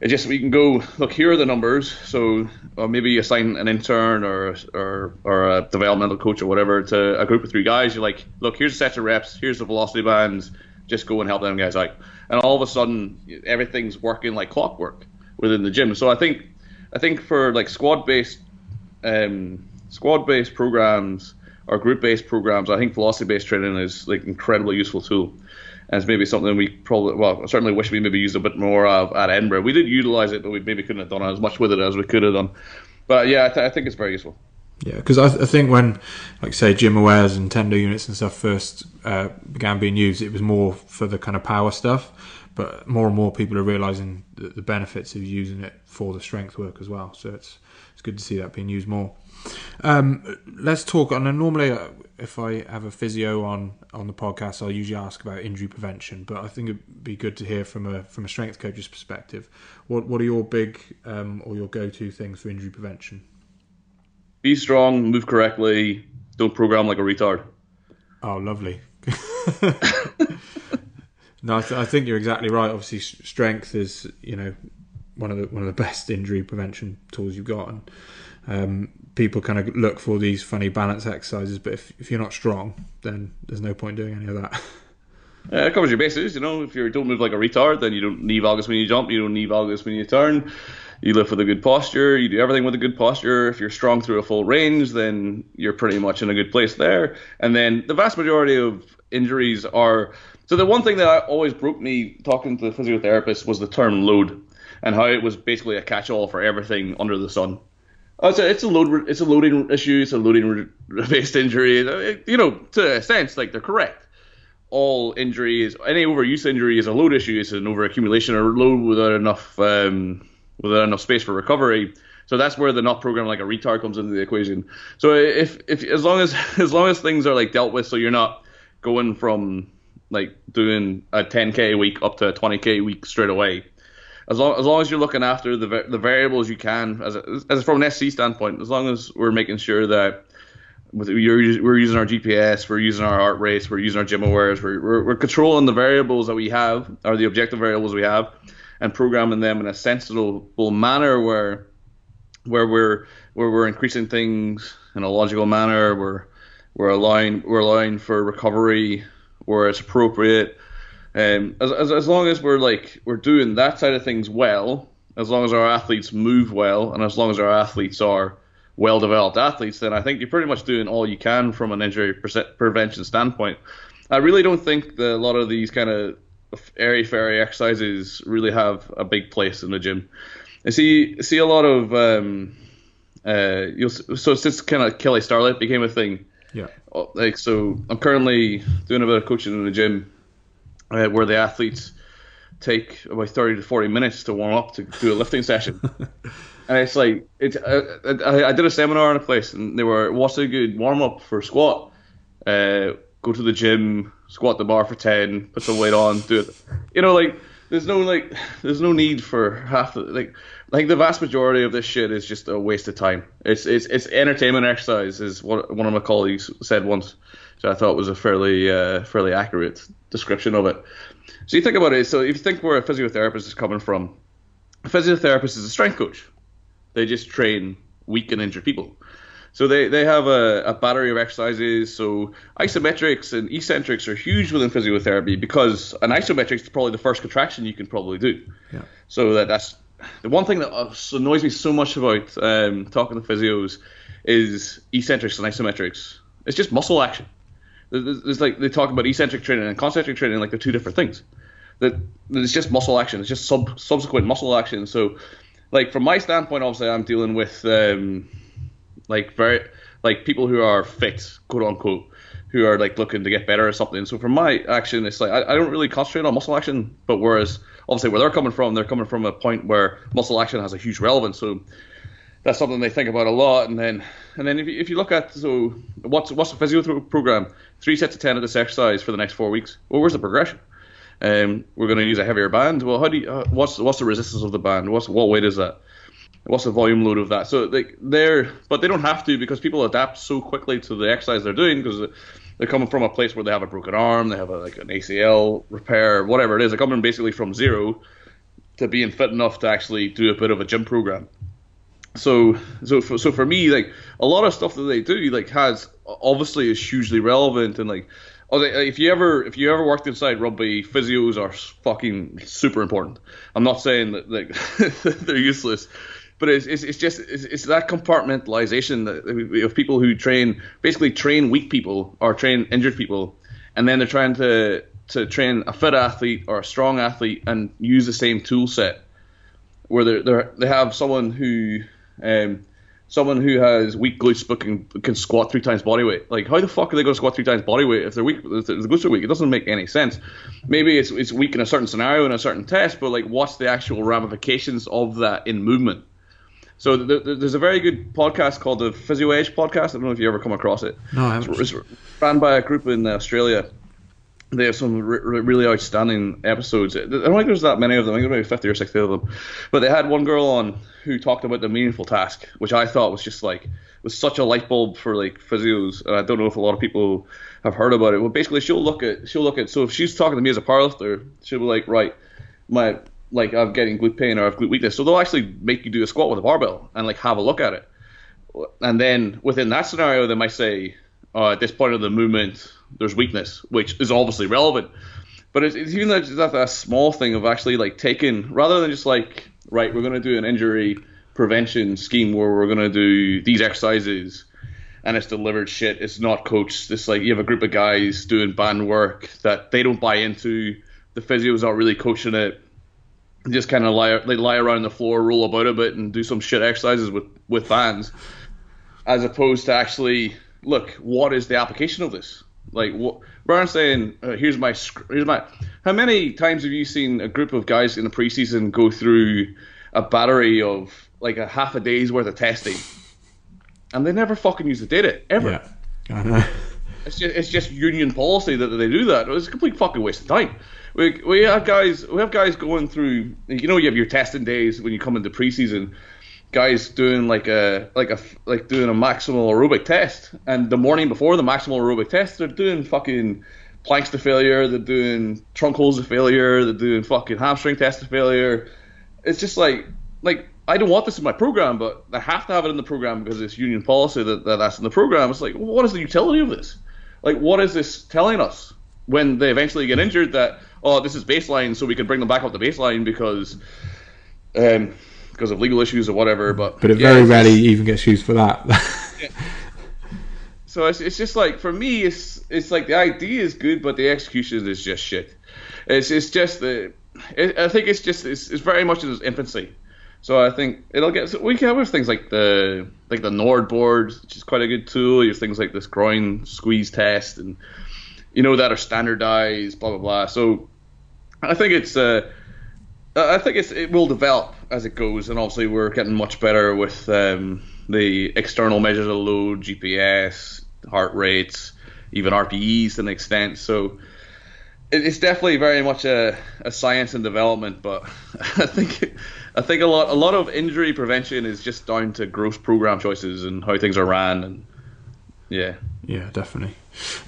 It just we can go look here are the numbers. So or maybe you assign an intern or or or a developmental coach or whatever to a group of three guys. You're like, look, here's a set of reps, here's the velocity bands. Just go and help them guys out and all of a sudden everything's working like clockwork within the gym. So I think I think for like squad based um, squad based programs or group based programs, I think velocity based training is like incredibly useful tool. And it's maybe something we probably well certainly wish we maybe used a bit more of at Edinburgh. We did utilize it, but we maybe couldn't have done as much with it as we could have done. But yeah, I, th- I think it's very useful. Yeah, because I, th- I, think when, like say, GymAwares and Tendo units and stuff first uh, began being used, it was more for the kind of power stuff. But more and more people are realizing the, the benefits of using it for the strength work as well. So it's it's good to see that being used more. Um, let's talk. And normally, uh, if I have a physio on on the podcast, I'll usually ask about injury prevention. But I think it'd be good to hear from a from a strength coach's perspective. What what are your big um, or your go to things for injury prevention? Be strong, move correctly, don't program like a retard. Oh, lovely. no, I, th- I, think you're exactly right. Obviously, strength is you know one of the one of the best injury prevention tools you've got, and um, people kind of look for these funny balance exercises. But if, if you're not strong, then there's no point doing any of that. Uh, it covers your bases, you know. If you don't move like a retard, then you don't knee valgus when you jump, you don't knee valgus when you turn you lift with a good posture, you do everything with a good posture. If you're strong through a full range, then you're pretty much in a good place there. And then the vast majority of injuries are. So the one thing that I always broke me talking to the physiotherapist was the term load and how it was basically a catch-all for everything under the sun. It's a, it's a load it's a loading issue. It's a loading based injury. You know, to a sense, like they're correct. All injuries, any overuse injury is a load issue. It's an overaccumulation or load without enough um, without enough space for recovery. So that's where the not program like a retard comes into the equation. So if if as long as as long as things are like dealt with, so you're not going from like doing a 10k a week up to a 20k a week straight away, as long as long as you're looking after the the variables you can, as a, as from an SC standpoint, as long as we're making sure that with, we're using our GPS, we're using our heart rates, we're using our GymAwares, we're, we're, we're controlling the variables that we have, or the objective variables we have, and programming them in a sensible manner where where we're where we're increasing things in a logical manner, we're we're allowing we're allowing for recovery where it's appropriate. Um, as, as, as long as we're like we're doing that side of things well, as long as our athletes move well, and as long as our athletes are well developed athletes, then I think you're pretty much doing all you can from an injury pre- prevention standpoint. I really don't think that a lot of these kind of airy fairy exercises really have a big place in the gym. I see see a lot of um, uh, you'll so since kind of Kelly Starrett became a thing. Yeah. Oh, like so, I'm currently doing a bit of coaching in the gym, uh, where the athletes take about 30 to 40 minutes to warm up to do a lifting session. and it's like it's. Uh, I, I, did a seminar in a place, and they were what's a good warm up for squat. Uh, go to the gym, squat the bar for ten, put some weight on, do it. You know, like there's no like there's no need for half the like like the vast majority of this shit is just a waste of time. It's it's it's entertainment exercise, is what one of my colleagues said once. So I thought was a fairly uh, fairly accurate description of it. So you think about it. So if you think where a physiotherapist is coming from, a physiotherapist is a strength coach. They just train weak and injured people. So they, they have a, a battery of exercises. So isometrics and eccentrics are huge within physiotherapy because an isometric is probably the first contraction you can probably do. Yeah. So that, that's the one thing that annoys me so much about um, talking to physios is eccentrics and isometrics. It's just muscle action. It's like they talk about eccentric training and concentric training like they're two different things. That it's just muscle action. It's just sub, subsequent muscle action. So like from my standpoint, obviously, I'm dealing with um, like very like people who are fit, quote unquote, who are like looking to get better or something. So for my action, it's like I, I don't really concentrate on muscle action, but whereas obviously where they're coming from, they're coming from a point where muscle action has a huge relevance. So that's something they think about a lot. And then and then if you, if you look at so what's what's the physio program? Three sets of ten of this exercise for the next four weeks. Well, where's the progression? Um, we're going to use a heavier band. Well, how do you, uh, what's what's the resistance of the band? What's what weight is that? What's the volume load of that? So like they're, but they don't have to because people adapt so quickly to the exercise they're doing because they're coming from a place where they have a broken arm, they have a, like an ACL repair, whatever it is. They're coming basically from zero to being fit enough to actually do a bit of a gym program. So, so for, so for me, like a lot of stuff that they do, like has obviously is hugely relevant and like Oh, if you ever if you ever worked inside rugby, physios are fucking super important. I'm not saying that like they're useless, but it's, it's, it's just it's, it's, that compartmentalization that, of people who train basically train weak people or train injured people, and then they're trying to to train a fit athlete or a strong athlete and use the same tool set, where they they they have someone who um, someone who has weak glutes but can, can squat three times body weight. Like, how the fuck are they going to squat three times body weight if they're weak? If the glutes are weak, it doesn't make any sense. Maybe it's it's weak in a certain scenario in a certain test, but like, what's the actual ramifications of that in movement? So there's a very good podcast called the Physio Edge podcast. I don't know if you ever come across it. No, I haven't. It's, it's ran by a group in Australia they have some re- really outstanding episodes. I don't think there's that many of them. I think there's maybe 50 or 60 of them. But they had one girl on who talked about the meaningful task, which I thought was just like was such a light bulb for like physios. And I don't know if a lot of people have heard about it. Well, basically, she'll look at she'll look at. So if she's talking to me as a powerlifter, she'll be like, right, my like I'm getting glute pain or have glute weakness. So they'll actually make you do a squat with a barbell and like have a look at it. And then within that scenario, they might say, uh, at this point of the movement there's weakness, which is obviously relevant. But it's, it's even that, that small thing of actually like taking rather than just like right, we're going to do an injury prevention scheme where we're going to do these exercises and it's delivered shit. It's not coached. It's like you have a group of guys doing band work that they don't buy into. The physio's not really coaching it. Just kind of lie, they lie around the floor, roll about a bit, and do some shit exercises with with bands, as opposed to actually look what is the application of this. Like what Brian's saying, uh, here's my here's my. How many times have you seen a group of guys in the preseason go through a battery of like a half a day's worth of testing, and they never fucking use the data ever. Yeah. It's just it's just union policy that they do that. It's a complete fucking waste of time. We we have guys we have guys going through. You know, you have your testing days when you come into preseason. Guys doing like a like a like doing a maximal aerobic test, and the morning before the maximal aerobic test, they're doing fucking planks to failure. They're doing trunk holds to failure. They're doing fucking hamstring test to failure. It's just like like I don't want this in my program, but I have to have it in the program because it's union policy that, that that's in the program. It's like, what is the utility of this? Like, what is this telling us when they eventually get injured that, oh, this is baseline, so we can bring them back up to baseline because, um, because of legal issues or whatever. But but it yeah, very rarely even gets used for that. yeah. So it's, it's just like for me, it's it's like the idea is good, but the execution is just shit. It's it's just the it, I think it's just it's, it's very much in its infancy. So I think it'll get. So we can have things like the like the NordBord, which is quite a good tool. You have things like this groin squeeze test, and you know that are standardized, blah blah blah. So I think it's. Uh, I think it's it will develop as it goes, and obviously we're getting much better with um, the external measures of load, GPS, heart rates, even RPEs to an extent. So it's definitely very much a, a science and development, but I think I think a lot a lot of injury prevention is just down to gross program choices and how things are ran and yeah. Yeah, definitely.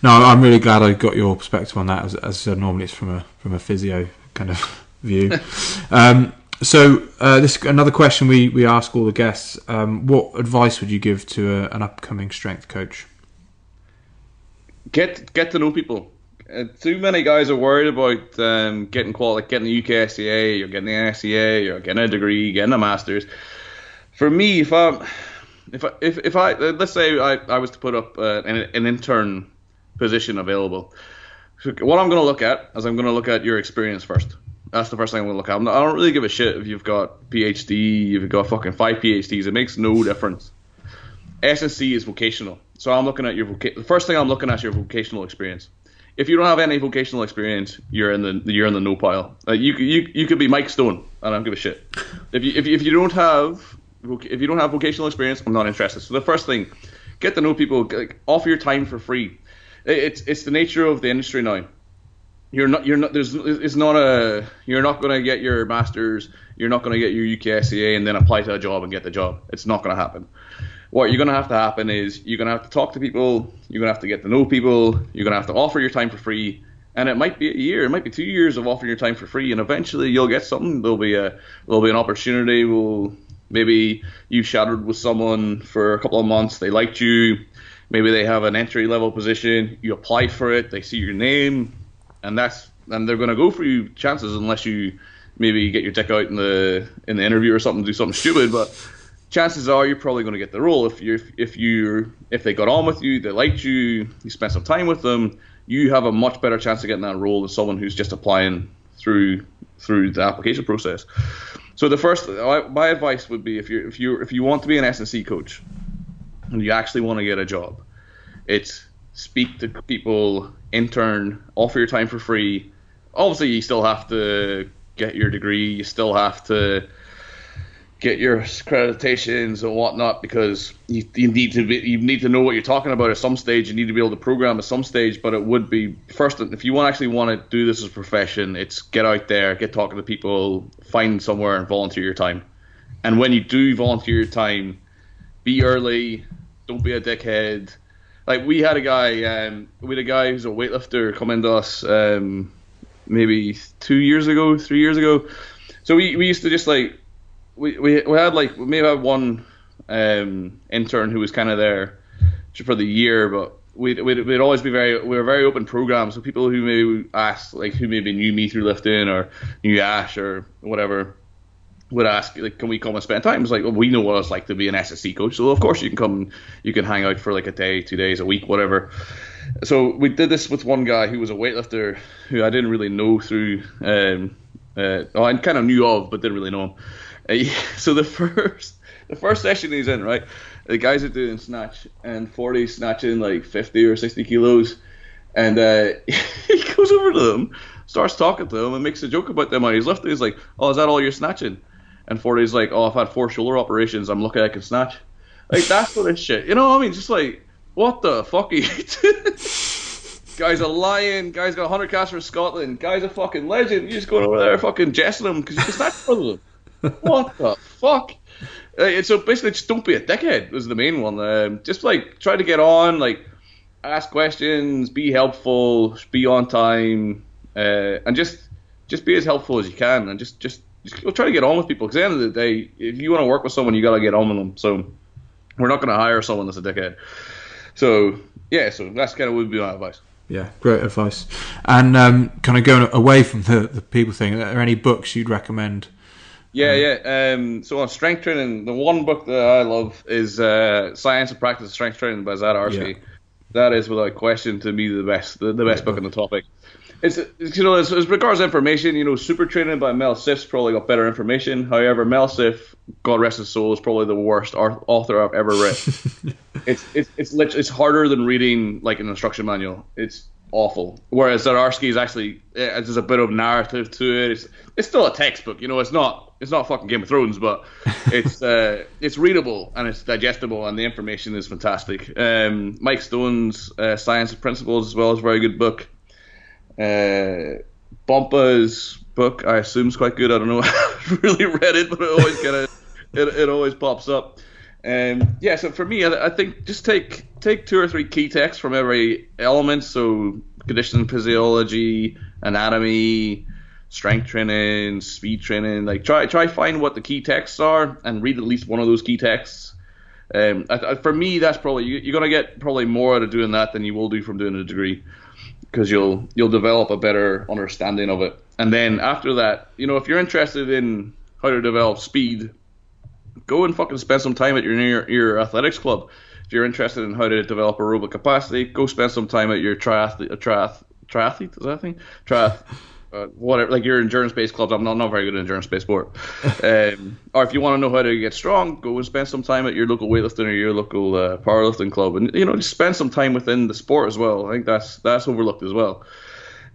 No, I'm really glad I got your perspective on that. As, as normally it's from a from a physio kind of view. um, so uh, this another question we, we ask all the guests: um, What advice would you give to a, an upcoming strength coach? Get get to know people uh, too many guys are worried about um, getting quality, getting the UKSCA, or getting the NSCA, or getting a degree, getting a master's. For me, if I, if I, if, if I, let's say I, I was to put up uh, an, an intern position available, what I'm going to look at is I'm going to look at your experience first. That's the first thing I'm going to look at. Not, I don't really give a shit if you've got PhD, if you've got fucking five PhDs. It makes no difference. SNC is vocational, so I'm looking at your voca- the first thing I'm looking at is your vocational experience if you don't have any vocational experience, you're in the you're in the no pile. Uh, you you you could be Mike Stone. And I don't give a shit. If you if you, if you don't have if you don't have vocational experience, I'm not interested. So the first thing, get to know people. Like, offer your time for free. It's it's the nature of the industry now. You're not you're not there's it's not a you're not going to get your masters. You're not going to get your UKSCA and then apply to a job and get the job. It's not going to happen what you're going to have to happen is you're going to have to talk to people, you're going to have to get to know people, you're going to have to offer your time for free, and it might be a year, it might be two years of offering your time for free, and eventually you'll get something. There'll be a there'll be an opportunity. Will maybe you shadowed with someone for a couple of months, they liked you, maybe they have an entry level position, you apply for it, they see your name, and that's and they're going to go for you chances unless you maybe get your dick out in the in the interview or something, do something stupid, but chances are you're probably going to get the role if you if you if they got on with you, they liked you, you spent some time with them, you have a much better chance of getting that role than someone who's just applying through through the application process. So the first, uh, my advice would be if you if you if you want to be an SNC coach and you actually want to get a job, it's speak to people, intern, offer your time for free. Obviously, you still have to get your degree. You still have to get your accreditations and whatnot because you, you need to be, you need to know what you're talking about at some stage. You need to be able to program at some stage. But it would be first if you want actually want to do this as a profession, it's get out there, get talking to people, find somewhere and volunteer your time. And when you do volunteer your time, be early. Don't be a dickhead. Like we had a guy, um, we had a guy who's a weightlifter come into us um, maybe two years ago, three years ago. So we, we used to just like we, we, we had like maybe had one um, intern who was kind of there for the year, but we'd, we'd, we'd always be very we were very open program. So people who maybe asked like who maybe knew me through lifting or knew Ash or whatever would ask like can we come and spend time? It's like well, we know what it's like to be an SSC coach, so of course you can come you can hang out for like a day, two days, a week, whatever. So we did this with one guy who was a weightlifter who I didn't really know through. Um, uh, oh, I kind of knew of, but didn't really know him. Uh, so the first the first session he's in, right? The guys are doing snatch and 40 snatching like 50 or 60 kilos, and uh, he goes over to them, starts talking to them, and makes a joke about them. And he's lifting. He's like, "Oh, is that all you're snatching?" And 40's like, "Oh, I've had four shoulder operations. I'm lucky I can snatch." Like that's what this shit. You know what I mean? Just like, what the fuck are you doing? Guy's a lion. Guy's got 100 casts for Scotland. Guy's a fucking legend. You just go over there fucking jesting him because you can snatch from them. What the fuck? Uh, so basically, just don't be a dickhead was the main one. Um, just like try to get on, like ask questions, be helpful, be on time, uh, and just just be as helpful as you can, and just just, just try to get on with people. Because at the end of the day, if you want to work with someone, you got to get on with them. So we're not going to hire someone that's a dickhead. So yeah, so that's kind of would be my advice. Yeah, great advice. And um, kind of going away from the, the people thing, are there any books you'd recommend? Yeah, yeah. Um, so on strength training, the one book that I love is uh, Science and Practice of Strength Training by Zatsiorsky. Yeah. That is without question to me the best, the, the best book on the topic. It's, it's you know as, as, regards information, you know, Super Training by Mel Siff's probably got better information. However, Mel Siff, God rest his soul, is probably the worst author I've ever read. it's it's it's it's harder than reading like an instruction manual. It's awful. Whereas Zatsiorsky is actually there's a bit of narrative to it. It's it's still a textbook, you know. It's not it's not fucking Game of Thrones, but it's uh, it's readable and it's digestible and the information is fantastic. Um, Mike Stone's uh, Science of Principles as well is a very good book. Uh, Bompa's book I assume is quite good. I don't know. I have really read it, but it always kind of it, it always pops up. Um, yeah, so for me, I, I, think just take take two or three key texts from every element. So conditioning physiology, anatomy, strength training, speed training. Like try try find what the key texts are and read at least one of those key texts. Um, I, I, for me, that's probably you, you're gonna get probably more out of doing that than you will do from doing a degree because you'll you'll develop a better understanding of it. And then after that, you know, if you're interested in how to develop speed go and fucking spend some time at your your, your athletics club. If you're interested in how to develop aerobic capacity, go spend some time at your triathlete, triath, triathlete, is that thing? Triath, uh, whatever, like your endurance based clubs. I'm not, not very good at endurance based sport. um, or if you want to know how to get strong, go and spend some time at your local weightlifting or your local uh, powerlifting club, and you know just spend some time within the sport as well. I think that's that's overlooked as well.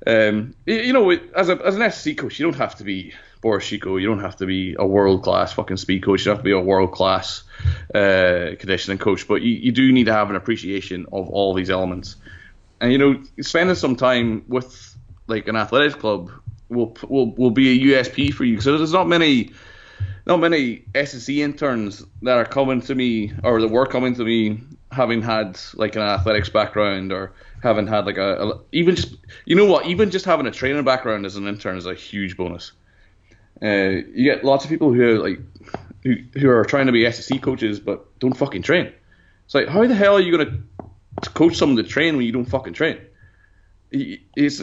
Um, you know, as a as an SC coach, you don't have to be Boris Sheiko. You don't have to be a world class fucking speed coach. You don't have to be a world class uh, conditioning coach, but you, you do need to have an appreciation of all these elements. And you know, spending some time with like an athletics club will will will be a USP for you. So there's not many not many SSE interns that are coming to me or that were coming to me having had like an athletics background or having had like a, a even just you know what even just having a training background as an intern is a huge bonus. Uh, you get lots of people who are like who, who are trying to be SSC coaches but don't fucking train. It's like how the hell are you gonna coach someone to train when you don't fucking train? It's,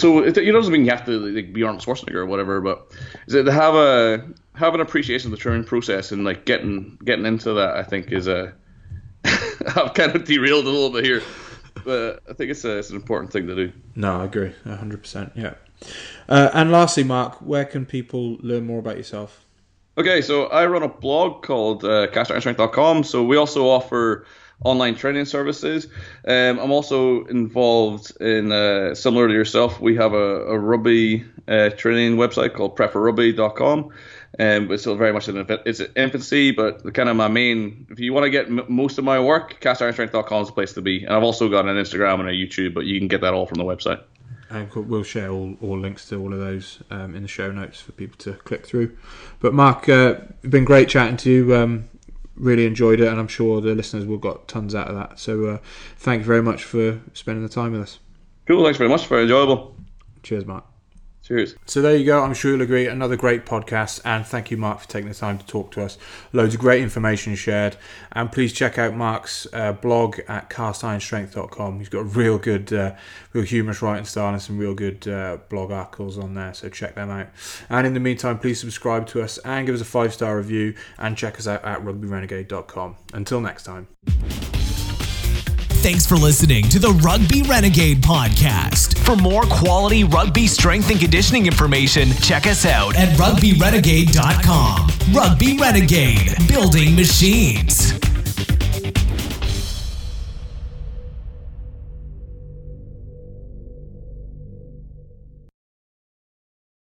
so it, it doesn't mean you have to like, be Arnold Schwarzenegger or whatever, but is it to have a have an appreciation of the training process and like getting getting into that I think is a I've kind of derailed a little bit here, but I think it's a, it's an important thing to do. No, I agree, hundred percent. Yeah. Uh, and lastly, Mark, where can people learn more about yourself? Okay, so I run a blog called uh, castironstrength.com. So we also offer online training services. Um, I'm also involved in, uh, similar to yourself, we have a, a rugby uh, training website called preferrugby.com. Um, it's still very much in its infancy, but kind of my main. If you want to get m- most of my work, castironstrength.com is the place to be. And I've also got an Instagram and a YouTube, but you can get that all from the website and we'll share all, all links to all of those um, in the show notes for people to click through. But Mark, uh, it's been great chatting to you. Um, really enjoyed it, and I'm sure the listeners will got tons out of that. So uh, thank you very much for spending the time with us. Cool, thanks very much. Very enjoyable. Cheers, Mark. Cheers. So there you go. I'm sure you'll agree. Another great podcast. And thank you, Mark, for taking the time to talk to us. Loads of great information shared. And please check out Mark's uh, blog at castironstrength.com. He's got a real good, uh, real humorous writing style and some real good uh, blog articles on there. So check them out. And in the meantime, please subscribe to us and give us a five star review. And check us out at rugbyrenegade.com. Until next time. Thanks for listening to the Rugby Renegade podcast. For more quality rugby strength and conditioning information, check us out at rugbyrenegade.com. Rugby Renegade, building machines.